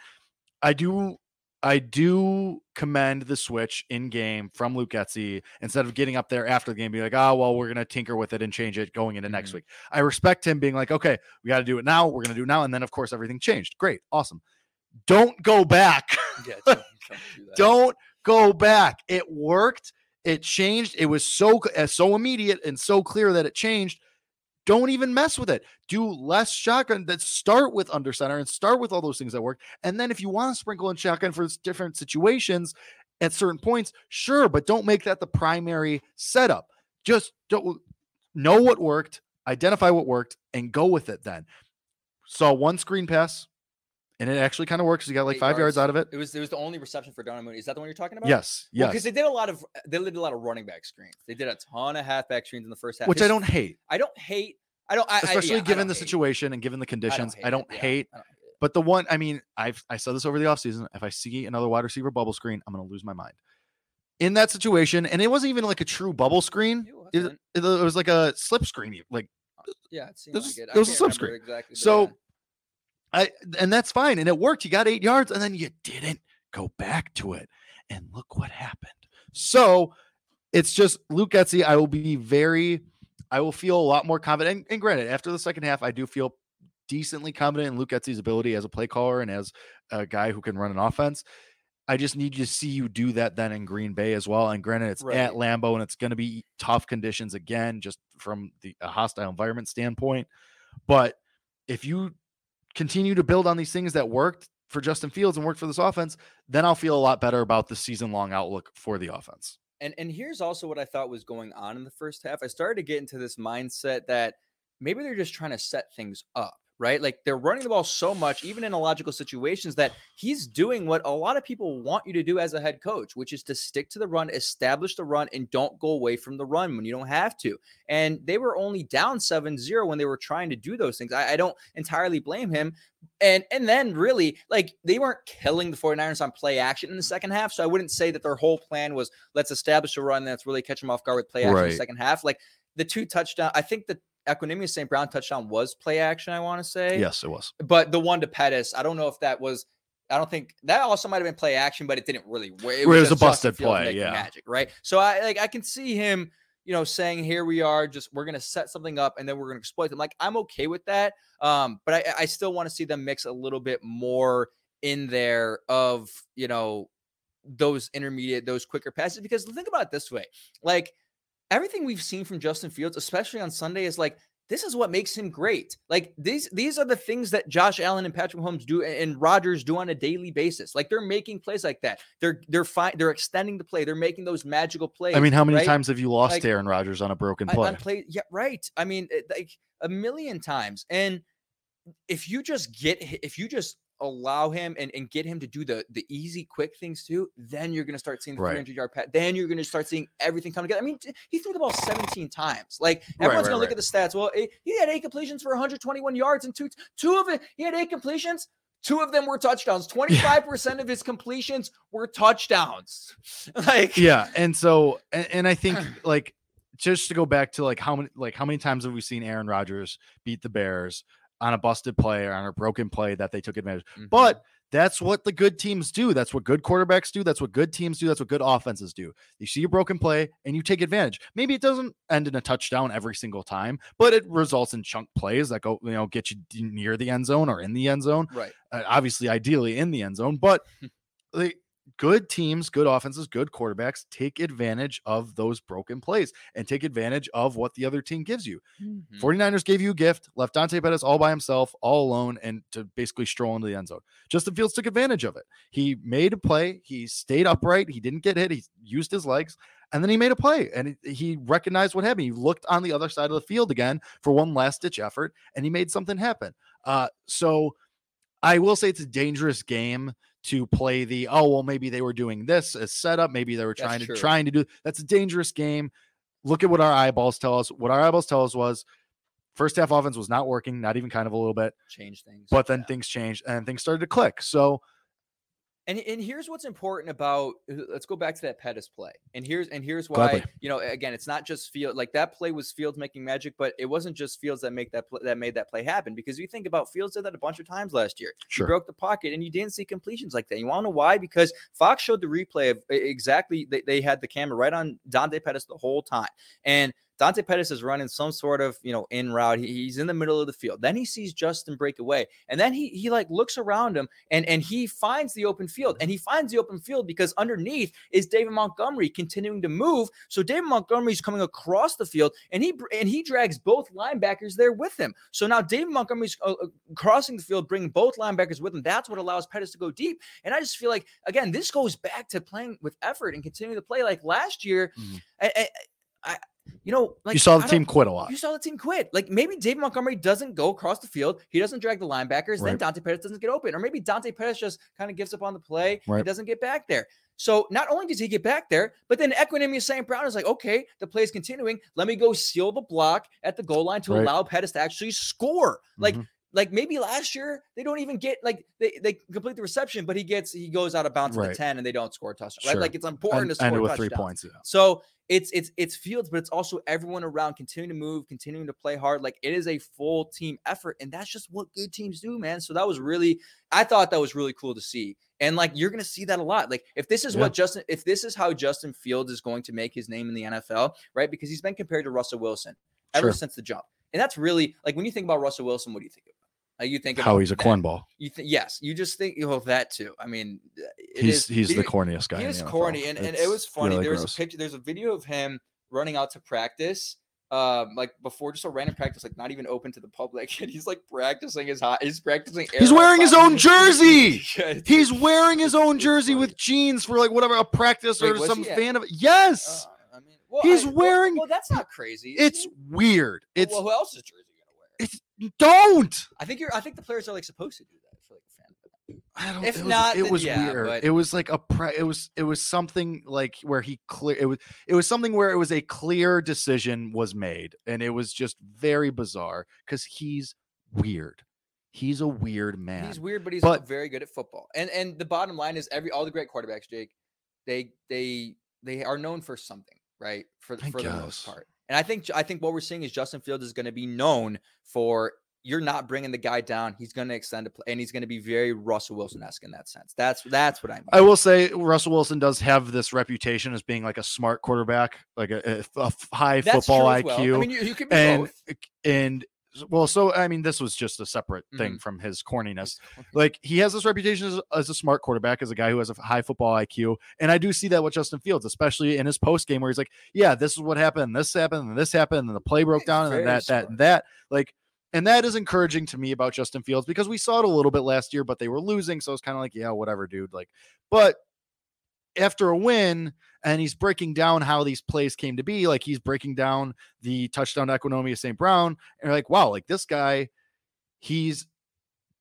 Speaker 8: i do i do commend the switch in game from luke Getsy instead of getting up there after the game be like oh well we're going to tinker with it and change it going into next
Speaker 9: Mhm.
Speaker 8: week i respect him being like okay we got to do it now we're going to do it now and then of course everything changed great awesome don't go back
Speaker 9: Yeah, don't, don't do that.
Speaker 8: Go back. It worked. It changed. It was so uh, so immediate and so clear that it changed. Don't even mess with it. Do less shotgun. That start with under center and start with all those things that work. And then if you want to sprinkle in shotgun for different situations at certain points, sure, but don't make that the primary setup. Just don't know what worked, identify what worked, and go with it. Then saw one screen pass, and it actually kind of works. You got like
Speaker 9: Eight
Speaker 8: five yards out of it.
Speaker 9: It was it was the only reception for Darnell Mooney. Is that the one you're talking about?
Speaker 8: Yes, yes.
Speaker 9: Because they did a lot of they did a lot of running back screens. They did a ton of halfback screens in the first half.
Speaker 8: which I don't hate,
Speaker 9: I don't hate. I don't. I, I-
Speaker 8: especially
Speaker 9: yeah, I
Speaker 8: given
Speaker 9: don't
Speaker 8: the
Speaker 9: hate.
Speaker 8: situation and given the conditions. I don't hate,
Speaker 9: I don't hate it.
Speaker 8: but the one, I mean, I've I said this over the offseason. If I see another wide receiver bubble screen, I'm gonna lose my mind. In that situation, and it wasn't even like a true bubble screen.
Speaker 9: It
Speaker 8: It, it was like a slip screen, like
Speaker 9: Yeah, it seemed
Speaker 8: This
Speaker 9: like it.
Speaker 8: it was a slip screen.
Speaker 9: Exactly.
Speaker 8: So,
Speaker 9: yeah.
Speaker 8: I and that's fine, and it worked. You got eight yards, and then you didn't go back to it, and look what happened. So it's just Luke Getsy. I will be very, I will feel a lot more confident. And, and granted, after the second half, I do feel decently confident in Luke Getsy's ability as a play caller and as a guy who can run an offense. I just need to see you do that then in Green Bay as well. And granted, it's at
Speaker 9: Right.
Speaker 8: Lambeau and it's going to be tough conditions again, just from the a hostile environment standpoint. But if you continue to build on these things that worked for Justin Fields and worked for this offense, then I'll feel a lot better about the season long outlook for the offense.
Speaker 9: And and here's also what I thought was going on in the first half. I started to get into this mindset that maybe they're just trying to set things up, right? Like they're running the ball so much, even in illogical situations, that he's doing what a lot of people want you to do as a head coach, which is to stick to the run, establish the run, and don't go away from the run when you don't have to. And they were only down 7-0 when they were trying to do those things. I, I don't entirely blame him. And and then really, like they weren't killing the 49ers on play action in the second half. So I wouldn't say that their whole plan was let's establish a run that's really catch them off guard with play action in the second half. Like the two touchdown, I think the Equanimeous St. Brown touchdown was play action, I want to say.
Speaker 8: Yes, it was.
Speaker 9: But the one to Pettis, I don't know if that was I don't think that also might have been play action, but it didn't really work.
Speaker 8: It was a busted play, yeah.
Speaker 9: Magic, right? So I like I can see him, you know, saying, Here we are, just we're gonna set something up and then we're gonna exploit them. Like I'm okay with that. Um, but I, I still want to see them mix a little bit more in there of you know those intermediate, those quicker passes. Because think about it this way: like everything we've seen from Justin Fields, especially on Sunday, is like this is what makes him great. Like these these are the things that Josh Allen and Patrick Mahomes do and Rodgers do on a daily basis. Like they're making plays like that. They're they're fine. They're extending the play. They're making those magical plays.
Speaker 8: I mean, how many
Speaker 9: right?
Speaker 8: times have you lost
Speaker 9: Like,
Speaker 8: Aaron Rodgers on a broken play?
Speaker 9: on play. Yeah, right. I mean, like a million times. And if you just get if you just allow him and, and get him to do the the easy quick things too then you're going to start seeing the
Speaker 8: Right.
Speaker 9: 300 yard pat then you're going to start seeing everything come together. I mean t- he threw the ball 17 times. Like everyone's
Speaker 8: right,
Speaker 9: going to look at the stats. Well eh, he had eight completions for 121 yards and two two of it he had eight completions. Two of them were touchdowns. 25% of his completions were touchdowns. Like
Speaker 8: yeah and so and, and i think like just to go back to like how many like how many times have we seen aaron Rodgers beat the bears on a busted play or on a broken play that they took advantage.
Speaker 9: Mhm.
Speaker 8: but that's what the good teams do. That's what good quarterbacks do. That's what good teams do. That's what good offenses do. You see a broken play and you take advantage. Maybe it doesn't end in a touchdown every single time but it results in chunk plays that go you know get you near the end zone or in the end zone.
Speaker 9: Right.
Speaker 8: Uh, obviously ideally in the end zone but like good teams good offenses good quarterbacks take advantage of those broken plays and take advantage of what the other team gives you.
Speaker 9: Mhm.
Speaker 8: 49ers gave you a gift left dante pettis all by himself all alone and to basically stroll into the end zone. Justin fields took advantage of it. He made a play he stayed upright he didn't get hit he used his legs and then he made a play and he- he recognized what happened. He looked on the other side of the field again for one last ditch effort and he made something happen. Uh so I will say it's a dangerous game to play the oh well maybe they were doing this as setup maybe they were trying to trying to do that's a dangerous game. Look at what our eyeballs tell us. What our eyeballs tell us was first half offense was not working, not even kind of a little bit,
Speaker 9: change things
Speaker 8: but then
Speaker 9: Yeah.
Speaker 8: things changed and things started to click. So
Speaker 9: And and here's what's important about uh, let's go back to that Pettis play. And here's and here's why
Speaker 8: Gladly.
Speaker 9: you know again it's not just Field like that play was Fields making magic, but it wasn't just Fields that make that pl- that made that play happen because you think about Fields did that a bunch of times last year.
Speaker 8: Sure.
Speaker 9: He broke the pocket and you didn't see completions like that. You want to know why? Because Fox showed the replay of exactly they, they had the camera right on Dante Pettis the whole time. And Dante Pettis is running some sort of, you know, in route. He- he's in the middle of the field. Then he sees Justin break away. And then he he like looks around him and and he finds the open field. And he finds the open field because underneath is David Montgomery continuing to move. So David Montgomery is coming across the field and he and he drags both linebackers there with him. So now David Montgomery's uh, uh, crossing the field, bringing both linebackers with him. That's what allows Pettis to go deep. And I just feel like again, this goes back to playing with effort and continuing to play like last year.
Speaker 8: Mhm.
Speaker 9: I, I, I you know, like
Speaker 8: you saw the team quit a lot.
Speaker 9: you saw the team quit. Like maybe David Montgomery doesn't go across the field. He doesn't drag the linebackers. Then Dante Pettis doesn't get open. Or maybe Dante Pettis just kind of gives up on the play.
Speaker 8: Right.
Speaker 9: He doesn't get back there. So not only does he get back there, but then Equanimeous St. Brown is like, okay, the play is continuing. Let me go seal the block at the goal line to
Speaker 8: Right.
Speaker 9: allow Pettis to actually score. Like
Speaker 8: Mhm.
Speaker 9: Like maybe last year they don't even get like they, they complete the reception, but he gets he goes out of bounds at the 10 and they don't score a touchdown. Right. Like it's important
Speaker 8: and,
Speaker 9: to score
Speaker 8: ended with
Speaker 9: touchdowns.
Speaker 8: three points. Yeah.
Speaker 9: So it's it's it's Fields, but it's also everyone around continuing to move, continuing to play hard. Like it is a full team effort, and that's just what good teams do, man. So that was really, I thought that was really cool to see, and like you're gonna see that a lot. Like if this is
Speaker 8: Yeah.
Speaker 9: what Justin, if this is how Justin Fields is going to make his name in the NFL, right? Because he's been compared to Russell Wilson ever
Speaker 8: Sure.
Speaker 9: since the jump, and that's really like when you think about Russell Wilson, what do you think about? Like you think
Speaker 8: How he's a cornball.
Speaker 9: You think yes, you just think you oh that too. I mean,
Speaker 8: He's
Speaker 9: is-
Speaker 8: he's the corniest guy.
Speaker 9: he
Speaker 8: in
Speaker 9: was
Speaker 8: the NFL.
Speaker 9: corny, and, and it was funny.
Speaker 8: really gross.
Speaker 9: a picture. There's a video of him running out to practice, um, like before just a random practice, like not even open to the public, and he's like practicing his hot. He's practicing.
Speaker 8: He's wearing his own jersey.
Speaker 9: Yeah,
Speaker 8: He's wearing his own jersey with jeans for like whatever a practice
Speaker 9: Wait,
Speaker 8: or some
Speaker 9: at-
Speaker 8: fan of it. Yes,
Speaker 9: Uh, I mean, well,
Speaker 8: He's
Speaker 9: I-
Speaker 8: wearing-
Speaker 9: Well, that's not crazy.
Speaker 8: it's
Speaker 9: it?
Speaker 8: weird. It's
Speaker 9: well, who else's jersey you gonna wear?
Speaker 8: it's don't.
Speaker 9: I think you're. I think the players are like supposed to do that for like a fan.
Speaker 8: I don't,
Speaker 9: If
Speaker 8: it was,
Speaker 9: not,
Speaker 8: it
Speaker 9: then
Speaker 8: was
Speaker 9: yeah,
Speaker 8: weird.
Speaker 9: but-
Speaker 8: It was like a pre, it was it was something like where he clear it was it was something where it was a clear decision was made and it was just very bizarre because he's weird. He's a weird man.
Speaker 9: He's weird, but he's
Speaker 8: But-
Speaker 9: very good at football. And and the bottom line is every all the great quarterbacks, Jake, they they they are known for something, right? For
Speaker 8: I
Speaker 9: for the most part. And I think I think what we're seeing is Justin Fields is going to be known for you're not bringing the guy down. He's going to extend a play, and he's going to be very Russell Wilson esque in that sense. That's that's what I mean.
Speaker 8: I will say Russell Wilson does have this reputation as being like a smart quarterback, like a high
Speaker 9: That's
Speaker 8: football IQ.
Speaker 9: well. I mean, you, you
Speaker 8: and
Speaker 9: both.
Speaker 8: and well, so I mean, this was just a separate thing
Speaker 9: Mhm.
Speaker 8: from his corniness. Like he has this reputation as, as a smart quarterback, as a guy who has a high football IQ, and I do see that with Justin Fields, especially in his post game where he's like, "Yeah, this is what happened, this happened, and this happened, and the play broke down, and that, that, and that." Like, and that is encouraging to me about Justin Fields because we saw it a little bit last year, but they were losing, so it's kind of like, yeah, whatever, dude. Like, but after a win and he's breaking down how these plays came to be like he's breaking down the touchdown to Equanimeous St. Brown and you're like wow like this guy he's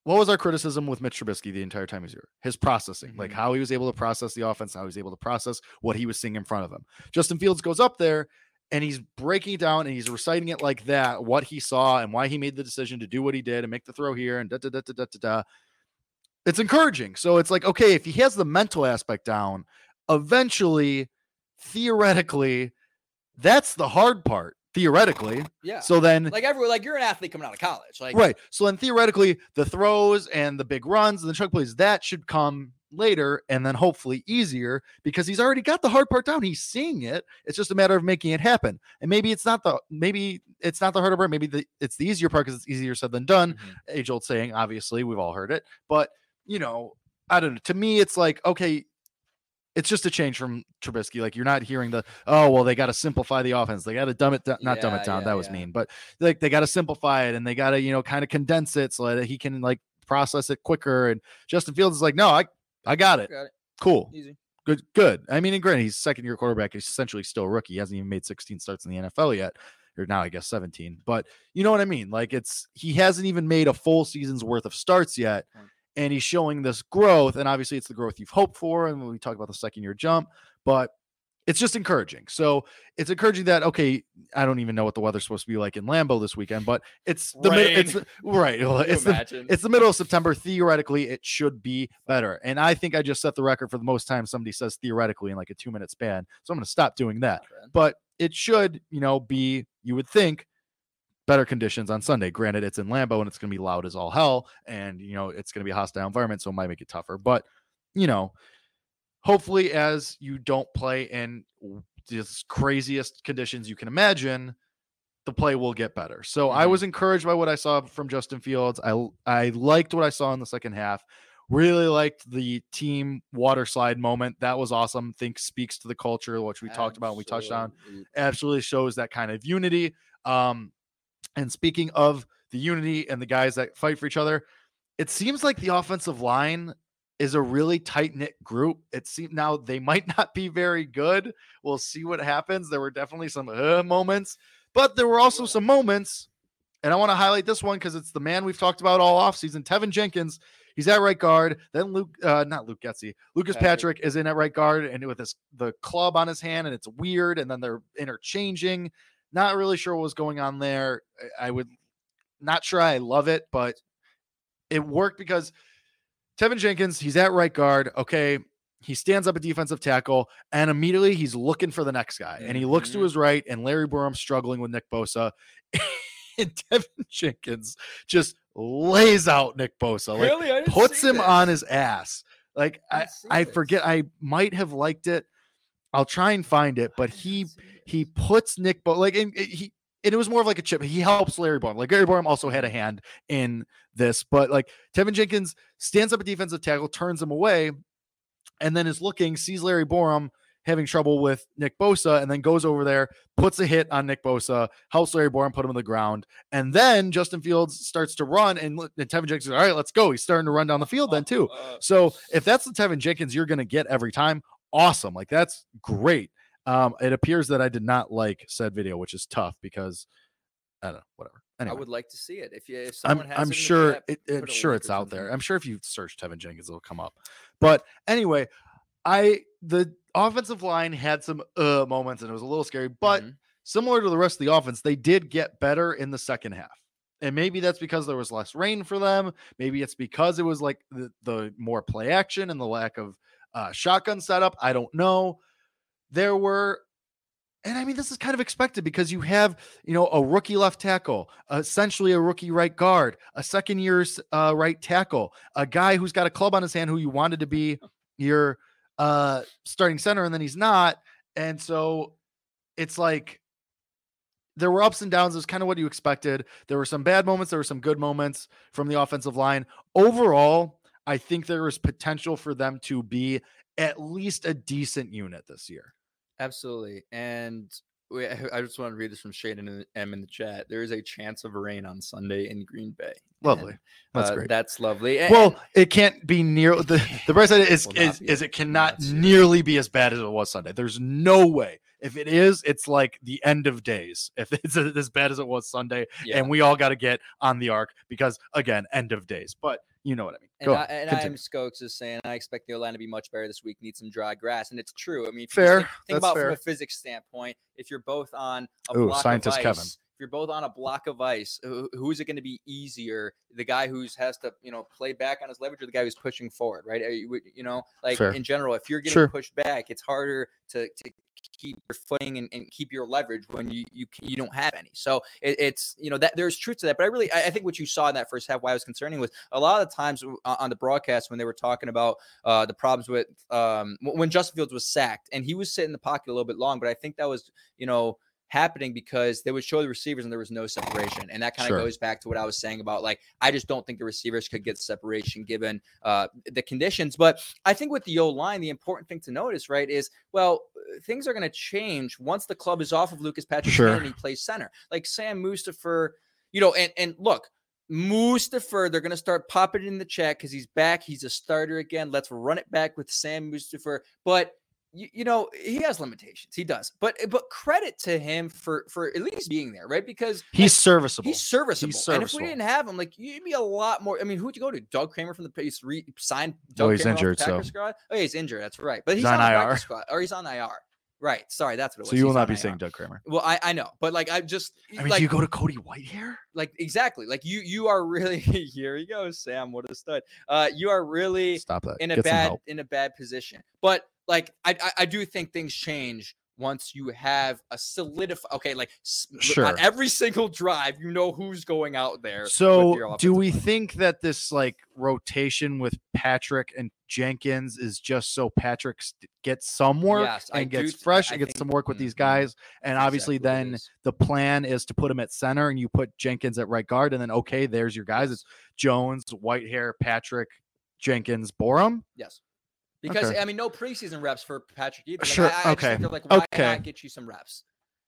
Speaker 8: what was our criticism with Mitch Trubisky the entire time he's here his processing like
Speaker 9: Mhm.
Speaker 8: how he was able to process the offense how he was able to process what he was seeing in front of him Justin Fields goes up there and he's breaking it down and he's reciting it like that what he saw and why he made the decision to do what he did and make the throw here and da da da da da da, da it's encouraging. So it's like, okay, if he has the mental aspect down, eventually, theoretically, that's the hard part. Theoretically.
Speaker 9: Yeah.
Speaker 8: So then,
Speaker 9: like everyone, like you're an athlete coming out of college. Like
Speaker 8: right. So then theoretically, the throws and the big runs and the chuck plays, that should come later and then hopefully easier because he's already got the hard part down. He's seeing it. It's just a matter of making it happen. And maybe it's not the maybe it's not the harder part. Maybe the it's the easier part because it's easier said than done
Speaker 9: Mhm.
Speaker 8: age old saying obviously we've all heard it but you know i don't know to me it's like okay it's just a change from Trubisky. Like you're not hearing the oh well they got to simplify the offense. They got to dumb it down, not dumb it down.
Speaker 9: yeah,
Speaker 8: that was
Speaker 9: yeah.
Speaker 8: mean, but like they got to simplify it and they got to you know kind of condense it so that he can like process it quicker. And Justin Fields is like, no, I I got it.
Speaker 9: Got it.
Speaker 8: Cool,
Speaker 9: Easy.
Speaker 8: good, good. I mean, and granted, he's second year quarterback. He's essentially still a rookie. He hasn't even made 16 starts in the NFL yet, or now I guess 17. But you know what I mean? Like it's he hasn't even made a full season's worth of starts yet. And he's showing this growth. And obviously, it's the growth you've hoped for. And we talk about the second year jump, but it's just encouraging. So it's encouraging that okay, I don't even know what the weather's supposed to be like in Lambeau this weekend, but it's the mid- it's the- right. It's the it's the middle of September. Theoretically, it should be better. And I think I just set the record for the most time somebody says theoretically in like a two minute span. So I'm going to stop doing that. But it should, you know, be, you would think, better conditions on Sunday. Granted, it's in Lambeau and it's going to be loud as all hell. And, you know, it's going to be a hostile environment. So it might make it tougher. But, you know, hopefully, as you don't play in just craziest conditions you can imagine, the play will get better. So I
Speaker 9: Mhm.
Speaker 8: was encouraged by what I saw from Justin Fields. I I liked what I saw in the second half. Really liked the team water slide moment. That was awesome. Think speaks to the culture, which we talked about. and We touched on.
Speaker 9: Absolutely.
Speaker 8: Absolutely shows that kind of unity. Um, and speaking of the unity and the guys that fight for each other, it seems like the offensive line is a really tight knit group. It seems now they might not be very good. We'll see what happens. There were definitely some uh, moments, but there were also some moments. And I want to highlight this one because it's the man we've talked about all offseason, Teven Jenkins. He's at right guard. Then Luke, uh, not Luke Getsy, Lucas
Speaker 9: Patrick.
Speaker 8: Patrick is in at right guard and with this the club on his hand, and it's weird. And then they're interchanging. Not really sure what was going on there. I would not sure I love it, but it worked because Teven Jenkins, he's at right guard. Okay. He stands up a defensive tackle and immediately he's looking for the next guy. And he looks to
Speaker 9: Mhm.
Speaker 8: his right, and Larry Borom's struggling with Nick Bosa. and Teven Jenkins just lays out Nick Bosa. Like
Speaker 9: really?
Speaker 8: Puts him
Speaker 9: this.
Speaker 8: on his ass. Like
Speaker 9: I
Speaker 8: I, I forget. I might have liked it. I'll try and find it, but he
Speaker 9: not see this.
Speaker 8: he puts Nick Bo like and he and it was more of like a chip. He helps Larry Borom. Like Larry Borom also had a hand in this, but like Teven Jenkins stands up a defensive tackle, turns him away, and then is looking, sees Larry Borom having trouble with Nick Bosa, and then goes over there, puts a hit on Nick Bosa, helps Larry Borom put him on the ground, and then Justin Fields starts to run, and, and Teven Jenkins, all right, let's go. He's starting to run down the field then too.
Speaker 9: Uh,
Speaker 8: So if that's the Teven Jenkins you're going to get every time, awesome. Like that's great. Um, it appears that I did not like said video, which is tough because I don't know, whatever. Anyway,
Speaker 9: I would like to see it. If you, if
Speaker 8: I'm,
Speaker 9: someone has
Speaker 8: I'm
Speaker 9: it
Speaker 8: sure
Speaker 9: chat,
Speaker 8: it, I'm sure it's out there. I'm sure if you search Teven Jenkins, it'll come up. But anyway, I the offensive line had some uh moments and it was a little scary, but
Speaker 9: Mhm.
Speaker 8: similar to the rest of the offense, they did get better in the second half. And maybe that's because there was less rain for them. Maybe it's because it was like the, the more play action and the lack of uh, shotgun setup. I don't know. There were, and I mean, this is kind of expected because you have, you know, a rookie left tackle, essentially a rookie right guard, a second year's uh, right tackle, a guy who's got a club on his hand who you wanted to be your uh, starting center, and then he's not. And so it's like there were ups and downs. It's kind of what you expected. There were some bad moments. There were some good moments from the offensive line. Overall, I think there is potential for them to be at least a decent unit this year.
Speaker 9: Absolutely. And we, I just want to read this from Shane and M in the chat. There is a chance of rain on Sunday in Green Bay.
Speaker 8: Lovely.
Speaker 9: And,
Speaker 8: That's
Speaker 9: uh,
Speaker 8: great.
Speaker 9: That's lovely. And-
Speaker 8: well, it can't be near the the bright side is is, is it cannot nearly be as bad as it was Sunday. There's no way. If it is, it's like the end of days. If it's as bad as it was Sunday,
Speaker 9: yeah.
Speaker 8: and we all got to get on the arc because again, end of days. But you know what I mean.
Speaker 9: And,
Speaker 8: Go
Speaker 9: I, and
Speaker 8: I
Speaker 9: am Skokes is saying I expect the line to be much better this week. Need some dry grass, and it's true. I mean,
Speaker 8: Fair.
Speaker 9: Think, think about
Speaker 8: fair.
Speaker 9: from a physics standpoint. If you're both on a
Speaker 8: Ooh,
Speaker 9: block
Speaker 8: scientist
Speaker 9: of
Speaker 8: Kevin.
Speaker 9: ice, if you're both on a block of ice, who, who is it going to be easier? The guy who's has to you know play back on his leverage, or the guy who's pushing forward, right? Are you, you know, like
Speaker 8: Fair.
Speaker 9: in general, if you're getting
Speaker 8: Sure.
Speaker 9: pushed back, it's harder to to keep your footing and, and keep your leverage when you you you don't have any. So it, it's you know that there's truth to that. But I really I, I think what you saw in that first half, why I was concerning was a lot of the times on the broadcast when they were talking about uh, the problems with um, when Justin Fields was sacked and he was sitting in the pocket a little bit long. But I think that was you know happening because they would show the receivers and there was no separation and that kind of
Speaker 8: Sure.
Speaker 9: goes back to what i was saying about like i just don't think the receivers could get separation given uh the conditions but i think with the o line the important thing to notice right is well uh, things are going to change once the club is off of lucas Patrick
Speaker 8: Sure.
Speaker 9: and he plays center like sam Mustipher you know and and look Mustipher, they're going to start popping in the chat because he's back. He's a starter again. Let's run it back with Sam Mustipher. But you, you know he has limitations. He does. But but credit to him for for at least being there, right? Because
Speaker 8: He's serviceable.
Speaker 9: He's serviceable. And if we didn't have him, like you'd be a lot more. I mean, who'd you go to? Doug Kramer from the Pace re- signed. Doug
Speaker 8: Oh, he's
Speaker 9: Kramer
Speaker 8: injured, so-
Speaker 9: squad? Oh, yeah, he's injured. That's right. But he's,
Speaker 8: He's
Speaker 9: on,
Speaker 8: on IR.
Speaker 9: squad, or he's on IR. Right. Sorry, that's what it was.
Speaker 8: so you will
Speaker 9: He's
Speaker 8: not be
Speaker 9: IR.
Speaker 8: saying Doug Kramer.
Speaker 9: Well, I I know, but like I just
Speaker 8: I mean,
Speaker 9: like
Speaker 8: do you go to Cody Whitehair?
Speaker 9: like exactly like you you are really here he goes Sam what a stud uh you are really
Speaker 8: Stop that.
Speaker 9: in a
Speaker 8: Get
Speaker 9: bad in a bad position but like I, I I do think things change once you have a solidify okay like
Speaker 8: Sure.
Speaker 9: on every single drive you know who's going out there
Speaker 8: So, do we
Speaker 9: line.
Speaker 8: think that this like rotation with Patrick and Jenkins is just so Patrick gets some work
Speaker 9: Yes,
Speaker 8: and
Speaker 9: do
Speaker 8: gets fresh
Speaker 9: I
Speaker 8: and gets
Speaker 9: think-
Speaker 8: some work with these
Speaker 9: mhm.
Speaker 8: guys? And obviously,
Speaker 9: exactly
Speaker 8: then the plan is to put him at center and you put Jenkins at right guard. And then, okay, there's your guys. It's Jones, Whitehair, Patrick, Jenkins, Borom.
Speaker 9: yes because
Speaker 8: Okay.
Speaker 9: I mean no preseason reps for Patrick either Like,
Speaker 8: Sure,
Speaker 9: I, I just think
Speaker 8: okay,
Speaker 9: they're like why
Speaker 8: okay.
Speaker 9: not get you some reps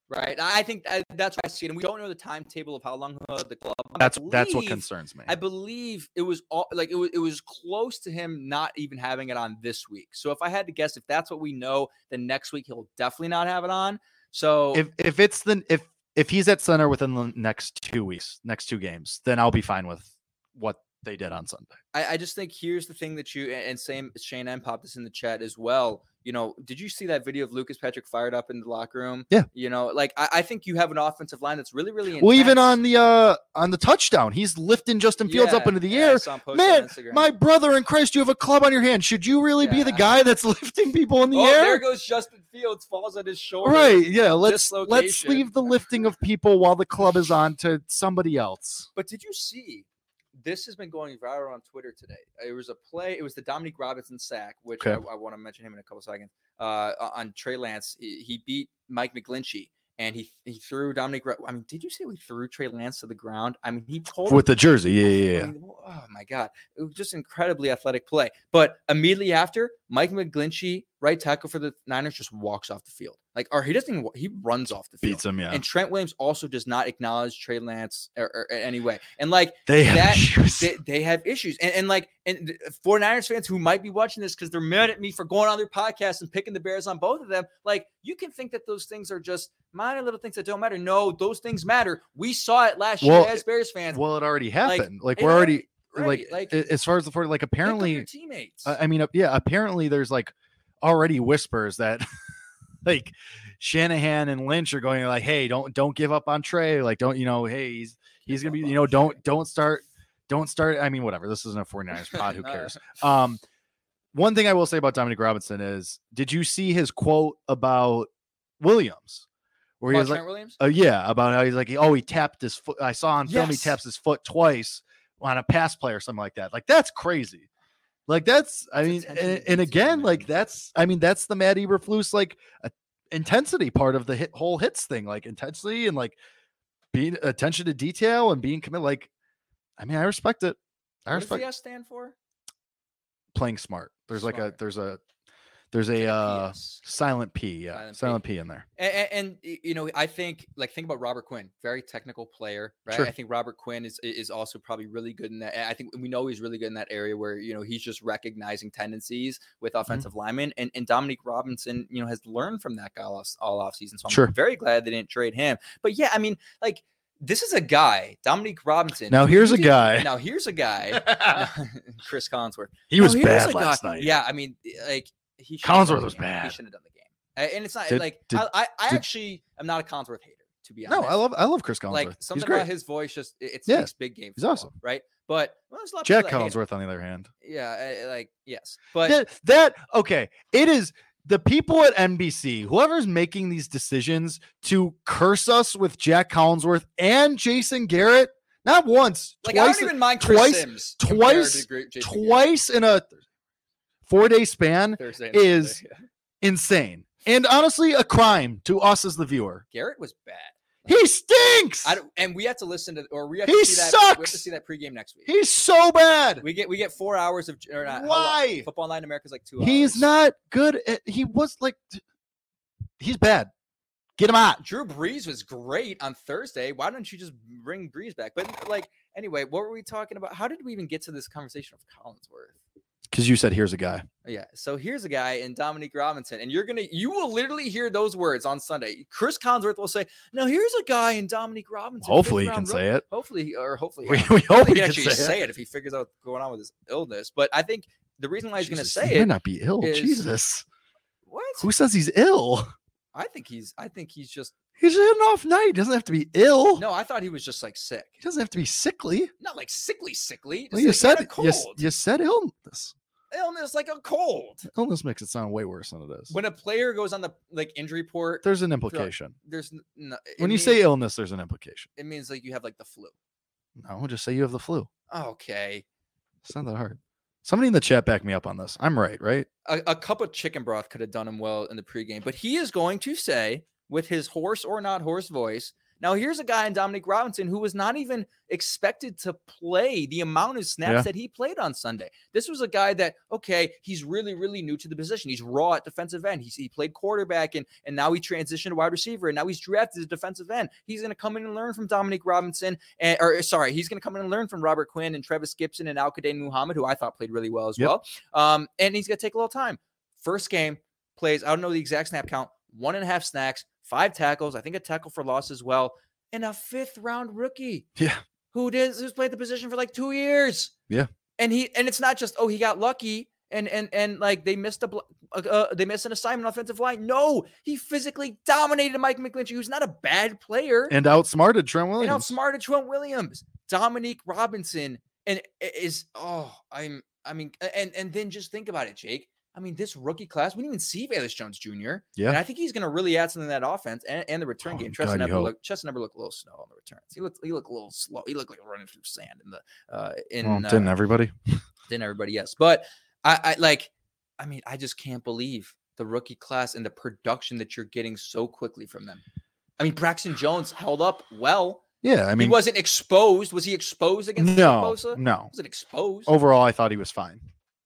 Speaker 9: right I think that's what I see it and we don't know the timetable of how long the club
Speaker 8: That's that's what concerns me.
Speaker 9: I believe it was all like it was it was close to him not even having it on this week. So if I had to guess, if that's what we know, then next week he'll definitely not have it on. So
Speaker 8: if if it's the if if he's at center within the next two weeks, next two games, then I'll be fine with what they did on Sunday.
Speaker 9: I, I just think here's the thing that you and same Shane M popped this in the chat as well. You know, did you see that video of Lucas Patrick fired up in the locker room?
Speaker 8: Yeah.
Speaker 9: You know, like I, I think you have an offensive line that's really, really
Speaker 8: Well, even on the uh on the touchdown, he's lifting Justin Fields up into the
Speaker 9: yeah,
Speaker 8: air.
Speaker 9: saw him post on
Speaker 8: Man, my brother in Christ, you have a club on your hand. Should you really be the guy that's lifting people in the
Speaker 9: oh,
Speaker 8: air?
Speaker 9: there goes Justin Fields, falls on his shoulder.
Speaker 8: Right. Yeah. Let's let's leave the lifting of people while the club is on to somebody else.
Speaker 9: But did you see? This has been going viral on Twitter today. It was a play. It was the Dominique Robinson sack, which
Speaker 8: Okay.
Speaker 9: I, I want to mention him in a couple seconds. Uh, on Trey Lance, he, he beat Mike McGlinchey, and he he threw Dominique. I mean, did you say we threw Trey Lance to the ground? I mean, he told
Speaker 8: With the jersey. Yeah, yeah, yeah.
Speaker 9: oh my god, it was just incredibly athletic play. But immediately after, Mike McGlinchey, right tackle for the Niners, just walks off the field. Like, or he doesn't even. He runs off the field.
Speaker 8: Beats him, yeah.
Speaker 9: And Trent Williams also does not acknowledge Trey Lance or, or in any way. And like
Speaker 8: they have
Speaker 9: that-
Speaker 8: issues.
Speaker 9: they, they have issues. And, and like and for 49ers fans who might be watching this because they're mad at me for going on their podcast and picking the Bears on both of them, like you can think that those things are just minor little things that don't matter. No, those things matter. We saw it last
Speaker 8: Well,
Speaker 9: year as Bears fans.
Speaker 8: well, it already happened. Like,
Speaker 9: it
Speaker 8: we're already
Speaker 9: right,
Speaker 8: like,
Speaker 9: like
Speaker 8: as far as the 40, like apparently
Speaker 9: teammates.
Speaker 8: I mean, uh, yeah, apparently there's like already whispers that like Shanahan and Lynch are going like, "Hey, don't don't give up on Trey. Like, don't you know? Hey, he's he's gonna be you know don't
Speaker 9: Trey."
Speaker 8: don't start don't start. I mean, whatever. This isn't a 49ers pod. Who cares? Um, one thing I will say about Dominique Robinson is, did you see his quote about Williams, where he was like,
Speaker 9: Williams?
Speaker 8: uh, yeah, about how he's like, oh, he tapped his foot. I saw on film he taps his foot twice on a pass play or something like that. Like that's crazy. Like that's, I mean, and, and again, like that's, I mean, that's the Matt Eberflus like uh, intensity part of the hit, whole hits thing, like intensity and like being attention to detail and being committed. Like, I mean, I respect it. I
Speaker 9: What does the S stand for?
Speaker 8: playing smart. There's like a there's a there's a uh silent P, yeah.
Speaker 9: Silent P.
Speaker 8: Silent P in there.
Speaker 9: And, and you know, I think like think about Robert Quinn, very technical player, right?
Speaker 8: Sure.
Speaker 9: I think Robert Quinn is is also probably really good in that. I think we know he's really good in that area where you know he's just recognizing tendencies with
Speaker 8: Mm-hmm.
Speaker 9: offensive linemen, and and Dominique Robinson, you know, has learned from that guy all all off season. So I'm
Speaker 8: Sure.
Speaker 9: very glad they didn't trade him. But yeah, I mean, like this is a guy, Dominique Robinson.
Speaker 8: Now here's a guy.
Speaker 9: Now here's a guy, Cris Collinsworth.
Speaker 8: he was bad
Speaker 9: guy-
Speaker 8: last night.
Speaker 9: Yeah, I mean, like he
Speaker 8: Collinsworth was
Speaker 9: game. He shouldn't have done the game. And it's not
Speaker 8: Did-
Speaker 9: like
Speaker 8: did-
Speaker 9: I, I, I
Speaker 8: did-
Speaker 9: actually am not a Collinsworth hater, to be honest. No.
Speaker 8: I love I love Cris Collinsworth.
Speaker 9: like
Speaker 8: He's
Speaker 9: something
Speaker 8: great.
Speaker 9: about his voice. Just it, it
Speaker 8: Yeah,
Speaker 9: speaks big game.
Speaker 8: he's
Speaker 9: football,
Speaker 8: awesome.
Speaker 9: right? But well, there's a lot
Speaker 8: Jac
Speaker 9: people that hate him.
Speaker 8: Collinsworth, on the other hand.
Speaker 9: Yeah, uh, like yes, but
Speaker 8: that, that okay it is the people at nbc whoever's making these decisions to curse us with jac collinsworth and jason garrett not once
Speaker 9: like I don't even mind Chris
Speaker 8: twice-
Speaker 9: Simms
Speaker 8: twice-
Speaker 9: Jason Garrett
Speaker 8: twice in a four day span
Speaker 9: Thursday
Speaker 8: is-
Speaker 9: Sunday.
Speaker 8: insane and honestly a crime to us as the viewer
Speaker 9: Garrett was bad.
Speaker 8: he stinks
Speaker 9: I don't, and we have to listen to or we have
Speaker 8: He
Speaker 9: to see that. We have to see that pregame next week.
Speaker 8: he's so bad
Speaker 9: we get we get four hours of or uh, not,
Speaker 8: why
Speaker 9: Football Night in America is like two. hours.
Speaker 8: he's
Speaker 9: hours.
Speaker 8: not good at, he was like he's bad get him out
Speaker 9: Drew Brees was great on Thursday. Why don't you just bring Brees back? But like, anyway, what were we talking about? How did we even get to this conversation of Collinsworth?
Speaker 8: Because you said here's a guy
Speaker 9: Yeah. So here's a guy in Dominique Robinson, and you're gonna you will literally hear those words on Sunday. Cris Collinsworth will say, "Now here's a guy in Dominique Robinson."
Speaker 8: hopefully he can say it
Speaker 9: Hopefully, or hopefully,
Speaker 8: we, we hope he can
Speaker 9: actually
Speaker 8: say,
Speaker 9: say
Speaker 8: it.
Speaker 9: it if he figures out what's going on with his illness. But I think the reason why he's going to say
Speaker 8: he might not be ill.
Speaker 9: is-
Speaker 8: Jesus,
Speaker 9: what?
Speaker 8: who says he's ill?
Speaker 9: I think he's, I think he's just
Speaker 8: He's had an off night. He doesn't have to be ill.
Speaker 9: no. I thought he was just like sick,
Speaker 8: He doesn't have to be sickly.
Speaker 9: not like sickly, sickly.
Speaker 8: Well, you
Speaker 9: like
Speaker 8: said you,
Speaker 9: cold.
Speaker 8: s- you said illness.
Speaker 9: illness like a cold.
Speaker 8: Illness makes it sound way worse than it is.
Speaker 9: When a player goes on the like injury report,
Speaker 8: there's an implication.
Speaker 9: there's n- no, it
Speaker 8: When you
Speaker 9: means-
Speaker 8: say illness, there's an implication.
Speaker 9: it means like you have like the flu.
Speaker 8: No, just say you have the flu.
Speaker 9: Okay.
Speaker 8: It's not that hard. Somebody in the chat back me up on this. I'm right, right?
Speaker 9: A, a cup of chicken broth could have done him well in the pregame, but he is going to say with his horse or not horse voice. Now, here's a guy in Dominique Robinson who was not even expected to play the amount of snaps
Speaker 8: Yeah.
Speaker 9: that he played on Sunday. This was a guy that, okay, he's really, really new to the position. He's raw at defensive end. He's, he played quarterback and, and now he transitioned to wide receiver and now he's drafted as defensive end. He's going to come in and learn from Dominique Robinson. And, or sorry, he's going to come in and learn from Robert Quinn and Trevis Gipson and Al-Quadin Muhammad, who I thought played really well as
Speaker 8: Yep.
Speaker 9: well. Um, and he's going to take a little time. First game plays, I don't know the exact snap count, one and a half snacks, five tackles, I think a tackle for loss as well, and a fifth round rookie
Speaker 8: Yeah.
Speaker 9: who did who's played the position for like two years.
Speaker 8: Yeah.
Speaker 9: And he and it's not just oh he got lucky and and and like they missed a uh, uh, they missed an assignment offensive line. No, he physically dominated Mike McGlinchey, who's not a bad player,
Speaker 8: And outsmarted Trent
Speaker 9: and
Speaker 8: Williams.
Speaker 9: outsmarted Trent Williams, Dominique Robinson, and is oh I'm I mean and and then just think about it, Jake. I mean, this rookie class, we didn't even see Velus Jones Jr.
Speaker 8: Yeah. And.
Speaker 9: I think he's going to really add something to that offense and, and the return
Speaker 8: Oh,
Speaker 9: game. Chester never looked. Chester never looked a little slow on the returns. He looked. He looked a little slow. He looked like running through sand in the uh in
Speaker 8: well, didn't
Speaker 9: uh,
Speaker 8: everybody?
Speaker 9: than everybody yes but I, I like i mean i just can't believe the rookie class and the production that you're getting so quickly from them i mean braxton jones held up well
Speaker 8: Yeah, I mean,
Speaker 9: he wasn't exposed was he exposed against
Speaker 8: no,
Speaker 9: Bosa?
Speaker 8: no.
Speaker 9: wasn't exposed
Speaker 8: Overall, I thought he was fine,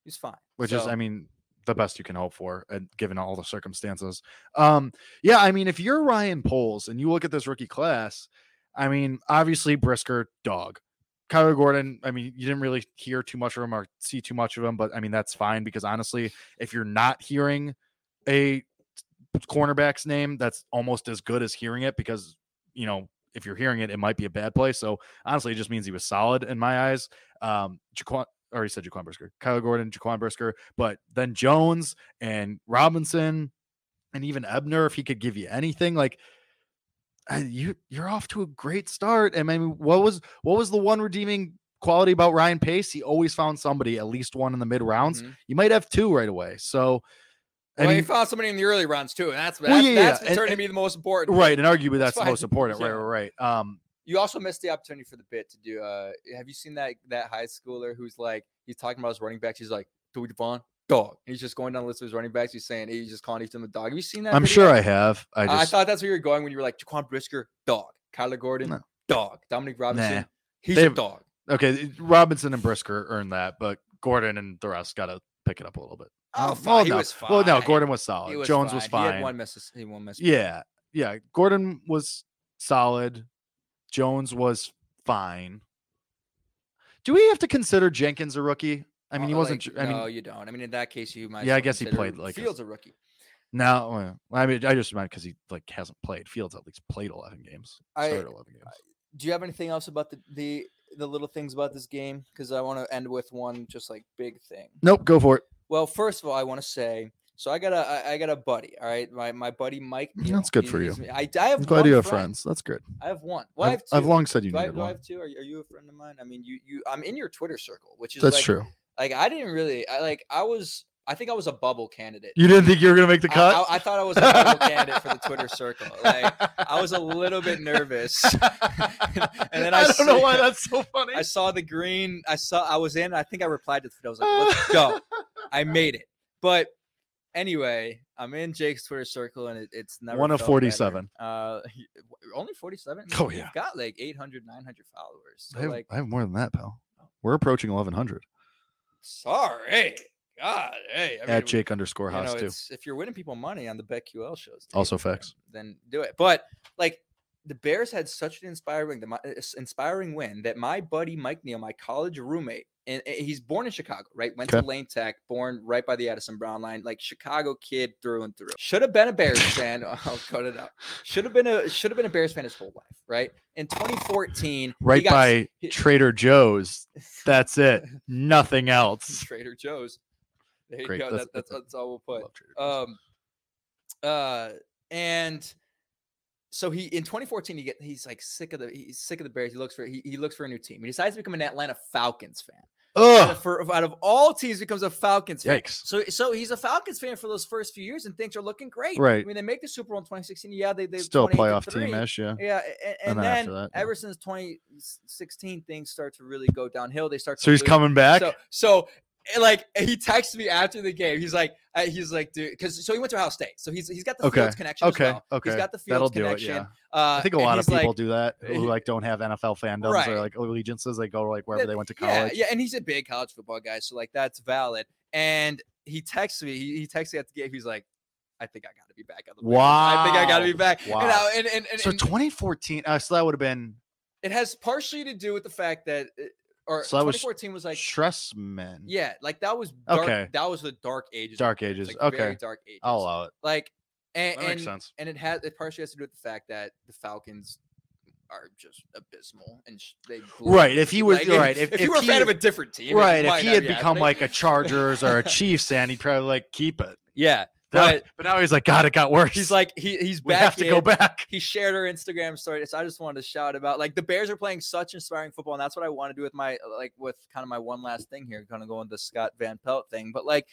Speaker 9: he's fine
Speaker 8: which is, I mean, the best you can hope for, and given all the circumstances. Um, yeah, I mean, if you're Ryan Poles and you look at this rookie class, I mean, obviously Brisker, dog. Kyler Gordon, I mean, you didn't really hear too much of him or see too much of him, but I mean, that's fine because honestly, if you're not hearing a cornerback's name, that's almost as good as hearing it because, you know, if you're hearing it, it might be a bad play. So honestly, it just means he was solid in my eyes. Um, Jaquan, already said Jaquan Brisker, Kyler Gordon, Jaquan Brisker, but then Jones and Robinson and even Ebner, if he could give you anything, like uh, you you're off to a great start. And I mean, what was what was the one redeeming quality about Ryan Pace? He always found somebody, at least one in the mid rounds.
Speaker 9: mhm.
Speaker 8: You might have two right away. So I
Speaker 9: well, he found somebody in the early rounds too and that's
Speaker 8: Well,
Speaker 9: that's,
Speaker 8: yeah, yeah,
Speaker 9: that's
Speaker 8: and-
Speaker 9: turning to be the most important
Speaker 8: right, and arguably
Speaker 9: That's
Speaker 8: that's the most important. Right, right, right. Um,
Speaker 9: You also missed the opportunity for the bit to do. Uh, have you seen that that high schooler who's like he's talking about his running backs? He's like, "Dewey Devon, dog." And he's just going down the list of his running backs. He's saying he's just calling each of them a dog. Have you seen that?
Speaker 8: I'm
Speaker 9: video?
Speaker 8: sure I have. I just...
Speaker 9: I, thought that's where you're going when you were like Jaquan Brisker, dog. Kyler Gordon,
Speaker 8: No.
Speaker 9: dog. Dominique Robinson,
Speaker 8: Nah.
Speaker 9: he's
Speaker 8: They
Speaker 9: a dog.
Speaker 8: Okay, Robinson and Brisker earned that, but Gordon and the rest got to pick it up a little bit.
Speaker 9: Oh,
Speaker 8: well,
Speaker 9: fine. He
Speaker 8: no.
Speaker 9: was
Speaker 8: Well, no. Gordon was solid.
Speaker 9: Was
Speaker 8: Jones was
Speaker 9: He
Speaker 8: fine.
Speaker 9: had one miss. He one miss.
Speaker 8: Yeah, yeah. Gordon was solid. Jones was fine. Do we have to consider Jenkins a rookie? I mean, he
Speaker 9: Uh,
Speaker 8: wasn't.
Speaker 9: like,
Speaker 8: I mean,
Speaker 9: no, you don't. I mean, in that case, you might.
Speaker 8: Yeah, I guess he played like
Speaker 9: Fields a rookie.
Speaker 8: no. I mean, I just meant because he like hasn't played. Fields at least played eleven games.
Speaker 9: I-
Speaker 8: Started eleven games.
Speaker 9: Do you have anything else about the the the little things about this game? Because I want to end with one just like big thing.
Speaker 8: Nope. Go for it.
Speaker 9: Well, first of all, I want to say. So I got a I- I got a buddy. All right, my my buddy Mike.
Speaker 8: Mm, that's
Speaker 9: Neal,
Speaker 8: good
Speaker 9: he-
Speaker 8: for you.
Speaker 9: I, I have.
Speaker 8: I'm glad you have
Speaker 9: friend.
Speaker 8: friends. That's good.
Speaker 9: I have one. Well, I
Speaker 8: I've,
Speaker 9: two.
Speaker 8: I've long said you
Speaker 9: do I,
Speaker 8: needed
Speaker 9: do I
Speaker 8: one.
Speaker 9: have two? Are, you- are you a friend of mine? I mean, you you. I'm in your Twitter circle, which is
Speaker 8: That's
Speaker 9: like,
Speaker 8: true.
Speaker 9: Like I didn't really. I like. I was. I think I was a bubble candidate.
Speaker 8: You didn't think you were gonna make the
Speaker 9: I-
Speaker 8: cut?
Speaker 9: I, I thought I was a bubble candidate for the Twitter circle. Like I was a little bit nervous. and then I,
Speaker 8: don't know why that's so funny.
Speaker 9: I saw the green. I saw. I was in. I think I replied to the. I was like, "Let's go." I made it. But anyway, I'm in Jake's Twitter circle, and it, it's never
Speaker 8: One of 47.
Speaker 9: better. Uh, only 47.
Speaker 8: Oh,
Speaker 9: You've
Speaker 8: yeah.
Speaker 9: got like 800, 900 followers. So
Speaker 8: I have,
Speaker 9: like,
Speaker 8: I have more than that, pal. We're approaching 1100
Speaker 9: sorry, God, hey, I mean,
Speaker 8: at Jake underscore
Speaker 9: you know,
Speaker 8: too.
Speaker 9: if you're winning people money on the BetQL shows,
Speaker 8: Also facts.
Speaker 9: Then do it. But like the Bears had such an inspiring, the uh, inspiring win that my buddy Mike Neal, my college roommate, and he's born in Chicago, right? Went to Lane Tech, born right by the Addison Brown line, like Chicago kid through and through. Should have been a Bears fan. I'll cut it out. Should have been a should have been a Bears fan his whole life, right? In 2014, he
Speaker 8: Right
Speaker 9: got
Speaker 8: by
Speaker 9: he-
Speaker 8: Trader Joe's. That's it. Nothing else.
Speaker 9: Trader Joe's. There you
Speaker 8: Great.
Speaker 9: go.
Speaker 8: That's-
Speaker 9: That, that's,
Speaker 8: that's
Speaker 9: all we'll put.
Speaker 8: Love Trader Joe's.
Speaker 9: Um, uh, and so he in 2014 he get he's like sick of the he's sick of the Bears. He looks for he, he looks for a new team. He decides to become an Atlanta Falcons fan. Out
Speaker 8: Ugh.
Speaker 9: of, for, out of all teams, becomes a Falcons fan.
Speaker 8: Yikes.
Speaker 9: So so he's a Falcons fan for those first few years, and things are looking great.
Speaker 8: Right.
Speaker 9: I mean, they make the Super Bowl in 2016. Yeah, they they
Speaker 8: Still a
Speaker 9: 28 to
Speaker 8: playoff team ish, yeah.
Speaker 9: Yeah, and,
Speaker 8: And
Speaker 9: and
Speaker 8: then that, yeah.
Speaker 9: ever since 2016, things start to really go downhill. They start.
Speaker 8: So he's
Speaker 9: lose.
Speaker 8: coming back.
Speaker 9: So, so like he texted me after the game. He's like, uh, he's like, dude, because so he went to Ohio State, so he's he's got the
Speaker 8: Okay,
Speaker 9: Fields connection. as
Speaker 8: okay,
Speaker 9: well.
Speaker 8: okay.
Speaker 9: He's got the
Speaker 8: That'll
Speaker 9: Fields
Speaker 8: do it,
Speaker 9: connection.
Speaker 8: yeah.
Speaker 9: Uh,
Speaker 8: I think a lot of people
Speaker 9: like,
Speaker 8: do that who like don't have NFL fandoms
Speaker 9: Right.
Speaker 8: or like allegiances. They go like wherever
Speaker 9: Yeah,
Speaker 8: they went to college.
Speaker 9: yeah, and he's a big college football guy, so like that's valid. And he texts me. He, he texted me at the game. He's like, I think I got to be back on the. Bears. I think I got to be
Speaker 8: Wow.
Speaker 9: back. And,
Speaker 8: Wow.
Speaker 9: I- and, and, and,
Speaker 8: So 2014. Uh, so that would have been
Speaker 9: it has partially to do with the fact that, uh, or
Speaker 8: So that was
Speaker 9: 2014 was like,
Speaker 8: stress men.
Speaker 9: yeah, like that was dark,
Speaker 8: Okay.
Speaker 9: That was the dark ages.
Speaker 8: Dark ages.
Speaker 9: like, very
Speaker 8: Okay.
Speaker 9: dark ages.
Speaker 8: I'll allow it.
Speaker 9: like and
Speaker 8: That makes
Speaker 9: and,
Speaker 8: sense.
Speaker 9: and it has it partially has to do with the fact that the Falcons are just abysmal and they blew
Speaker 8: Right, if he was-
Speaker 9: Like,
Speaker 8: right,
Speaker 9: if,
Speaker 8: if-
Speaker 9: you
Speaker 8: if
Speaker 9: were a fan of a different team,
Speaker 8: Right. If he had become
Speaker 9: happening.
Speaker 8: like a Chargers or a Chiefs and he'd probably like keep it.
Speaker 9: yeah, but
Speaker 8: but now he's like, God, it got worse.
Speaker 9: he's like he he's
Speaker 8: we
Speaker 9: back.
Speaker 8: have to go back.
Speaker 9: He shared her Instagram story, so I just wanted to shout about like the Bears are playing such inspiring football, and that's what I want to do with my like with kind of my one last thing here, kind of going the Scott Van Pelt thing. But like,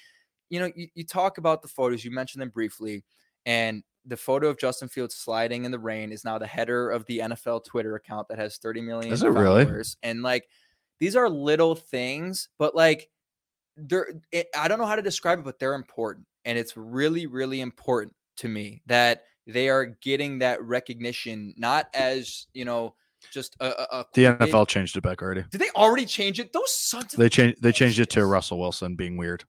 Speaker 9: you know, you, you talk about the photos, you mentioned them briefly, and the photo of Justin Fields sliding in the rain is now the header of the NFL Twitter account that has 30 million
Speaker 8: Is it really?
Speaker 9: followers. And like, these are little things, but like, they're it, I don't know how to describe it, but they're important, and it's really, really important to me that they are getting that recognition, not as you know, just a, a, a
Speaker 8: The NFL changed it back already.
Speaker 9: Did they already change it? Those sons
Speaker 8: They changed. They changed it to. Russell Wilson being weird.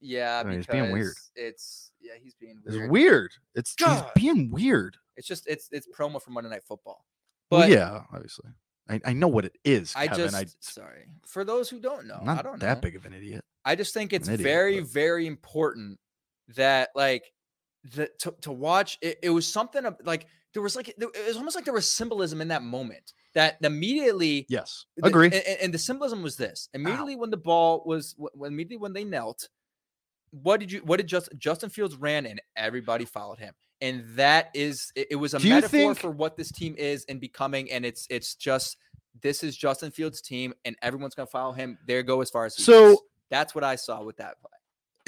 Speaker 9: Yeah,
Speaker 8: I mean, he's being weird.
Speaker 9: It's yeah, he's being
Speaker 8: It's
Speaker 9: weird.
Speaker 8: weird. It's he's being weird.
Speaker 9: It's just it's it's promo for Monday Night Football.
Speaker 8: Well,
Speaker 9: But
Speaker 8: yeah, obviously. I, I know what it is.
Speaker 9: I just
Speaker 8: I,
Speaker 9: sorry for those who don't know.
Speaker 8: I'm not
Speaker 9: I don't
Speaker 8: that
Speaker 9: know.
Speaker 8: big of an idiot.
Speaker 9: I just think it's
Speaker 8: idiot,
Speaker 9: very,
Speaker 8: but-
Speaker 9: very important that like that to, to watch it, it was something of, like there was like it was almost like there was symbolism in that moment that immediately
Speaker 8: Yes, agree.
Speaker 9: and, and- the symbolism was this immediately when the ball was when immediately when they knelt what did you what did just justin fields ran and everybody followed him and that is it, it was a
Speaker 8: Do
Speaker 9: metaphor
Speaker 8: think-
Speaker 9: for what this team is and becoming and it's it's just this is justin fields team and everyone's gonna follow him there go as far as
Speaker 8: So-
Speaker 9: goes. that's what i saw with that play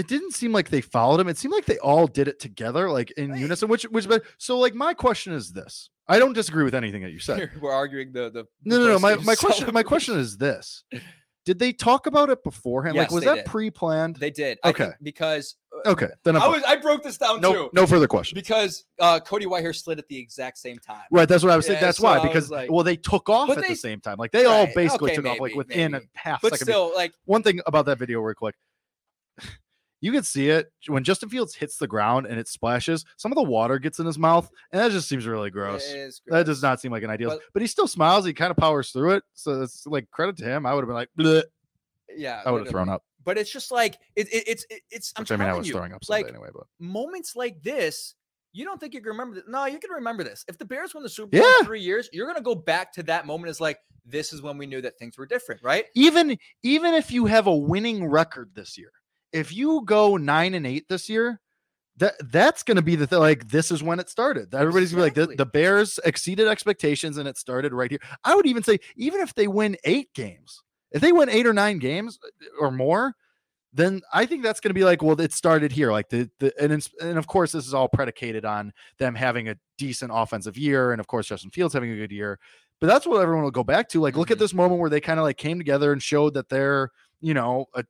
Speaker 8: it didn't seem like they followed him. It seemed like they all did it together, like in
Speaker 9: Right.
Speaker 8: unison. Which, which, but so like my question is this: I don't disagree with anything that you said.
Speaker 9: we're arguing the the
Speaker 8: No, no, no. My, my question, my question is this: Did they talk about it beforehand? like, was that
Speaker 9: did.
Speaker 8: pre-planned?
Speaker 9: They did.
Speaker 8: Okay.
Speaker 9: because uh,
Speaker 8: Okay, then I'm
Speaker 9: I was I broke this down
Speaker 8: no
Speaker 9: too
Speaker 8: no further questions.
Speaker 9: because uh, Cody Whitehair slid at the exact same time.
Speaker 8: Right, that's what I was saying.
Speaker 9: Yeah,
Speaker 8: That's
Speaker 9: so
Speaker 8: why because
Speaker 9: like-
Speaker 8: well they took off at
Speaker 9: they-
Speaker 8: the same time. Like they all basically
Speaker 9: okay,
Speaker 8: took off like within
Speaker 9: maybe.
Speaker 8: a half
Speaker 9: But
Speaker 8: second.
Speaker 9: still, like
Speaker 8: One thing about that video, real quick. You can see it when Justin Fields hits the ground and it splashes. Some of the water gets in his mouth, and that just seems really gross.
Speaker 9: is
Speaker 8: That does not seem like an ideal.
Speaker 9: But-
Speaker 8: But, he still smiles. He kind of powers through it. So it's like credit to him. I would have been like, Bleh.
Speaker 9: Yeah,
Speaker 8: I would have thrown up.
Speaker 9: But it's just like it, it, it's it, it's. I'm
Speaker 8: Which I mean, I was
Speaker 9: you,
Speaker 8: throwing up
Speaker 9: like
Speaker 8: anyway. But
Speaker 9: moments like this. You don't think you can remember this? No, you can remember this. If the Bears win the Super Bowl
Speaker 8: Yeah.
Speaker 9: in three years, you're gonna go back to that moment as like this is when we knew that things were different, right?
Speaker 8: even even if you have a winning record this year, if you go nine and eight this year, that that's going to be the thing. Like this is when it started. Everybody's gonna be like the, the Bears exceeded expectations and it started right here. I would even say even if they win eight games, if they win eight or nine games uh, or more, then I think that's going to be like, well, it started here. Like the, the and it's, and of course this is all predicated on them having a decent offensive year, and of course Justin Fields having a good year. But that's what everyone will go back to. Like, look at
Speaker 9: Mhm.
Speaker 8: this moment where they kind of like came together and showed that they're, you know, a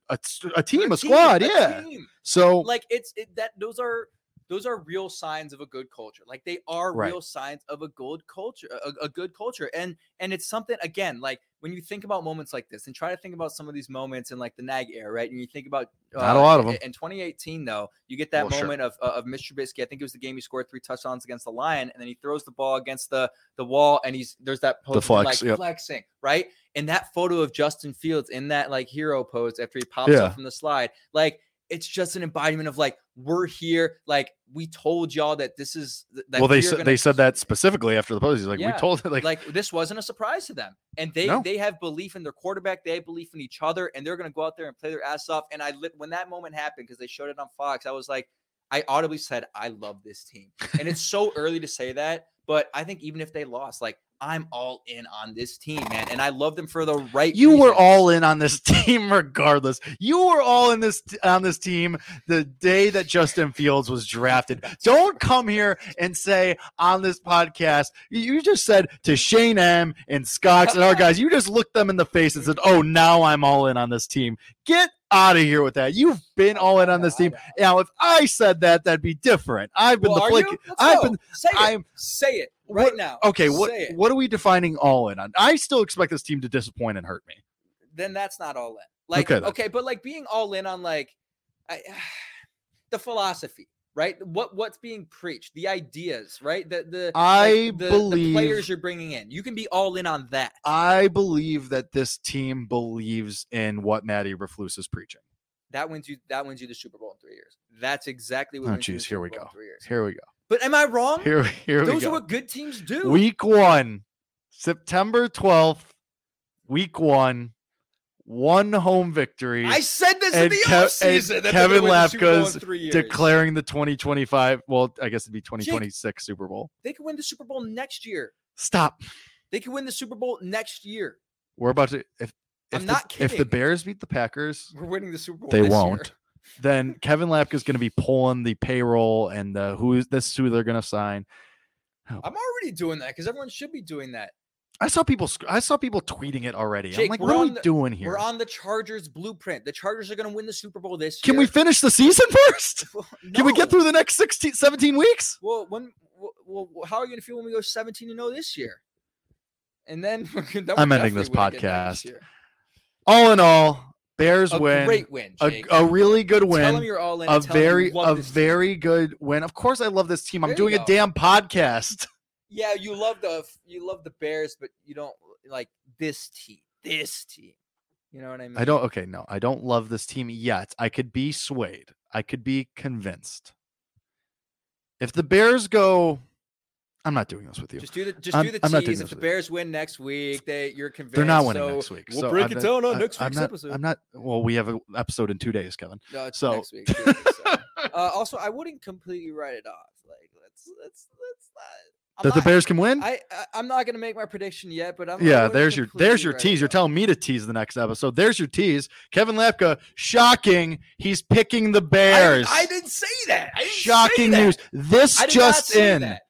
Speaker 8: a team, a,
Speaker 9: A
Speaker 8: squad.
Speaker 9: a
Speaker 8: yeah.
Speaker 9: team.
Speaker 8: So
Speaker 9: like it's it, that those are those are real signs of a good culture like they are
Speaker 8: Right.
Speaker 9: real signs of a good culture a, a good culture and and it's something again like when you think about moments like this and try to think about some of these moments in like the Nagy era right and you think about uh,
Speaker 8: Not a lot of
Speaker 9: in-
Speaker 8: 'em.
Speaker 9: in 2018 though you get that
Speaker 8: Well, sure.
Speaker 9: moment of uh, of Mr. Trubisky I think it was the game he scored three touchdowns against the Lion and then he throws the ball against the the wall and he's there's that of him,
Speaker 8: flex,
Speaker 9: like
Speaker 8: yep.
Speaker 9: flexing right and that photo of Justin Fields in that like hero pose after he pops
Speaker 8: Yeah.
Speaker 9: up from the slide like it's just an embodiment of like we're here like we told y'all that this is that
Speaker 8: well, they said
Speaker 9: gonna-
Speaker 8: they said that specifically after the post. He's like,
Speaker 9: Yeah,
Speaker 8: we told it like,
Speaker 9: like, this wasn't a surprise to them and they
Speaker 8: No.
Speaker 9: they have belief in their quarterback they have belief in each other and they're going to go out there and play their ass off and i lit when that moment happened because they showed it on fox i was like i audibly said i love this team and it's so early to say that but i think even if they lost like i'm all in on this team man and i love them for the right
Speaker 8: you were all in on this team regardless. You were all in this on this team the day that Justin Fields was drafted. Don't come here and say on this podcast you just said to Shane M and Scotts and our guys. You just looked them in the face and said, "Oh, now I'm all in on this team." Get out of here with that. You've been all in on this team. Now, if I said that, that'd be different. I've been
Speaker 9: Well,
Speaker 8: the flick. I've
Speaker 9: go.
Speaker 8: been.
Speaker 9: say it
Speaker 8: I'm-
Speaker 9: say it right
Speaker 8: What-
Speaker 9: now
Speaker 8: Okay, what
Speaker 9: it.
Speaker 8: what are we defining all in on? I still expect this team to disappoint and hurt me.
Speaker 9: then that's not all in. Like
Speaker 8: Okay,
Speaker 9: okay, but like being all in on like I, the philosophy, right? What what's being preached, the ideas, right? The the
Speaker 8: I
Speaker 9: like, the,
Speaker 8: believe-
Speaker 9: the players you're bringing in. You can be all in on that.
Speaker 8: I believe that this team believes in what Matt Eberflus is preaching.
Speaker 9: that wins you. That wins you the Super Bowl in three years. That's exactly what.
Speaker 8: Oh, jeez, here we go.
Speaker 9: Three years.
Speaker 8: Here we go.
Speaker 9: But am I wrong?
Speaker 8: Here, here we
Speaker 9: Those
Speaker 8: go.
Speaker 9: are what good teams do.
Speaker 8: Week one, September 12th, week one, one home victory.
Speaker 9: I said this in the
Speaker 8: Kev-
Speaker 9: offseason.
Speaker 8: and
Speaker 9: that they're gonna
Speaker 8: Kevin
Speaker 9: win the Super Bowl in
Speaker 8: Lapka's declaring the 2025, well, I guess it'd be 2026 Super Bowl.
Speaker 9: they could win the Super Bowl next year.
Speaker 8: Stop.
Speaker 9: They could win the Super Bowl next year.
Speaker 8: We're about to, if, if,
Speaker 9: I'm
Speaker 8: the,
Speaker 9: not
Speaker 8: if the. Bears beat the Packers,
Speaker 9: We're winning the Super Bowl.
Speaker 8: they
Speaker 9: this year.
Speaker 8: Then Kevin Lapka is going to be pulling the payroll and the who is this is who they're going to sign. Oh.
Speaker 9: I'm already doing that because everyone should be doing that.
Speaker 8: I saw people. I saw people tweeting it already. I'm like, what are we
Speaker 9: the-
Speaker 8: doing here?
Speaker 9: We're on the Chargers blueprint. The Chargers are going to win the Super Bowl this year.
Speaker 8: Can
Speaker 9: year.
Speaker 8: we finish the season first? Can we get through the next 16, 17 weeks?
Speaker 9: Well, when well, well, how are you going to feel when we go 17 to 0 this year? And then, then
Speaker 8: I'm ending this
Speaker 9: definitely winning again next
Speaker 8: podcast. All in all, Bears
Speaker 9: A
Speaker 8: win.
Speaker 9: great win,
Speaker 8: A, a really good win.
Speaker 9: Tell them you're all in.
Speaker 8: A
Speaker 9: and tell them you
Speaker 8: very, a
Speaker 9: this team.
Speaker 8: very good win. Of course, I love this team. I'm
Speaker 9: There
Speaker 8: doing a damn podcast.
Speaker 9: Yeah, you love the you love the Bears, but you don't like this team. This team. You know what I mean?
Speaker 8: I don't. Okay, no, I don't love this team yet. I could be swayed. I could be convinced. If the Bears go, I'm not doing this with you.
Speaker 9: Just do the just
Speaker 8: I'm-
Speaker 9: do the
Speaker 8: I'm
Speaker 9: tease. If the. Bears win next week, they you're convinced.
Speaker 8: They're not winning
Speaker 9: so
Speaker 8: next week.
Speaker 9: We'll
Speaker 8: so
Speaker 9: break
Speaker 8: I'm
Speaker 9: it
Speaker 8: not-
Speaker 9: down on
Speaker 8: I-
Speaker 9: next
Speaker 8: I'm
Speaker 9: week's
Speaker 8: not,
Speaker 9: episode.
Speaker 8: I'm not. Well, we have an episode in two days, Kevin.
Speaker 9: No, it's
Speaker 8: So-
Speaker 9: next week. so. uh, also, I wouldn't completely write it off. Like let's let's let's not. I'm
Speaker 8: That the Bears can win.
Speaker 9: I, I I'm not gonna make my prediction yet, but I'm
Speaker 8: yeah, there's your there's your tease. You're telling me to tease the next episode. There's your tease. Kevin Lapka, shocking. He's picking the Bears.
Speaker 9: I didn't say that. I didn't say
Speaker 8: shocking
Speaker 9: that.
Speaker 8: news. This
Speaker 9: I not
Speaker 8: just
Speaker 9: say
Speaker 8: in.
Speaker 9: that.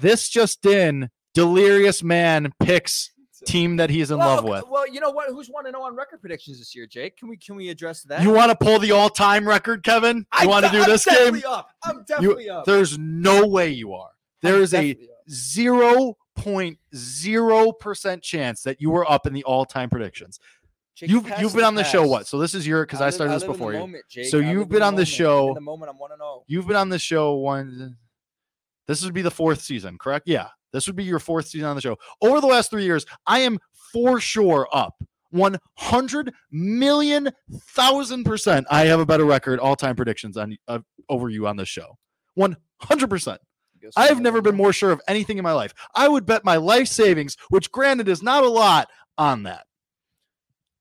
Speaker 8: This just in. Delirious man picks team that he's in
Speaker 9: well,
Speaker 8: love with.
Speaker 9: Well, you know what? Who's want to know on record predictions this year, Jake? Can we can we address that?
Speaker 8: You want to pull the all-time record, Kevin?
Speaker 9: I
Speaker 8: You want to do
Speaker 9: I'm
Speaker 8: this game?
Speaker 9: definitely Up. I'm
Speaker 8: You-
Speaker 9: definitely up.
Speaker 8: there's no way you are. There
Speaker 9: I'm
Speaker 8: is a zero point zero percent chance that you were up in the all-time predictions.
Speaker 9: Jake,
Speaker 8: You've you've been on the show what? So this is your because I,
Speaker 9: live-
Speaker 8: started this
Speaker 9: in the
Speaker 8: before you.
Speaker 9: moment, Jake.
Speaker 8: So
Speaker 9: I oh. you've
Speaker 8: been on
Speaker 9: the
Speaker 8: show-
Speaker 9: In the moment, I'm want to know.
Speaker 8: You've been on the show one. This would be the fourth season, correct? Yeah, this would be your fourth season on the show. Over the last three years, I am for sure up one hundred million thousand percent. I have a better record all time predictions on uh, over you on this show. One hundred percent. I've never been more sure of anything in my life. I would bet my life savings, which granted is not a lot, on that.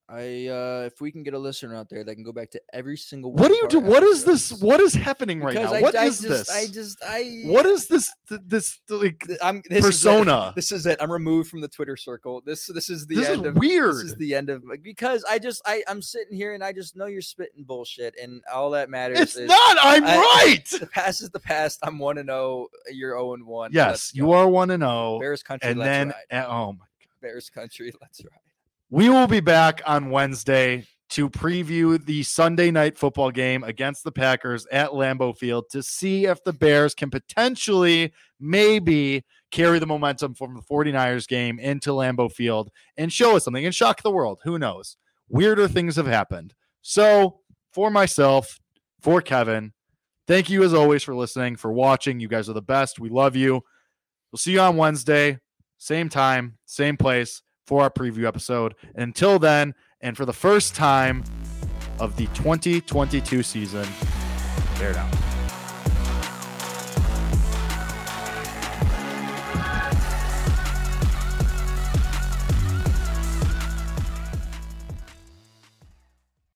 Speaker 9: I uh if we can get a listener out there that can go back to every single
Speaker 8: What do you do? What is this? What is happening right
Speaker 9: Because
Speaker 8: now?
Speaker 9: I,
Speaker 8: What
Speaker 9: I
Speaker 8: is
Speaker 9: just,
Speaker 8: this?
Speaker 9: I just I
Speaker 8: what is this? th- This like
Speaker 9: I'm this
Speaker 8: persona?
Speaker 9: Is. This is it. I'm removed from the Twitter circle. This this is the
Speaker 8: This is
Speaker 9: end of
Speaker 8: weird.
Speaker 9: This is the end of because I just I I'm sitting here and I just know you're spitting bullshit and all that matters
Speaker 8: It's
Speaker 9: is
Speaker 8: not. I'm
Speaker 9: I-
Speaker 8: right.
Speaker 9: the past is the past. I'm one and zero. You're zero and one.
Speaker 8: Yes,
Speaker 9: Let's
Speaker 8: you
Speaker 9: go.
Speaker 8: are one and zero.
Speaker 9: Bears country.
Speaker 8: And
Speaker 9: let's
Speaker 8: then,
Speaker 9: ride.
Speaker 8: at, oh my
Speaker 9: Bears country. Let's ride.
Speaker 8: We will be back on Wednesday to preview the Sunday night football game against the Packers at Lambeau Field to see if the Bears can potentially, maybe, carry the momentum from the 49ers game into Lambeau Field and show us something and shock the world. Who knows? Weirder things have happened. So, for myself, for Kevin, thank you as always for listening, for watching. You guys are the best. We love you. We'll see you on Wednesday, same time, same place for our preview episode. Until then, and for the first time of the 2022 season, bear down.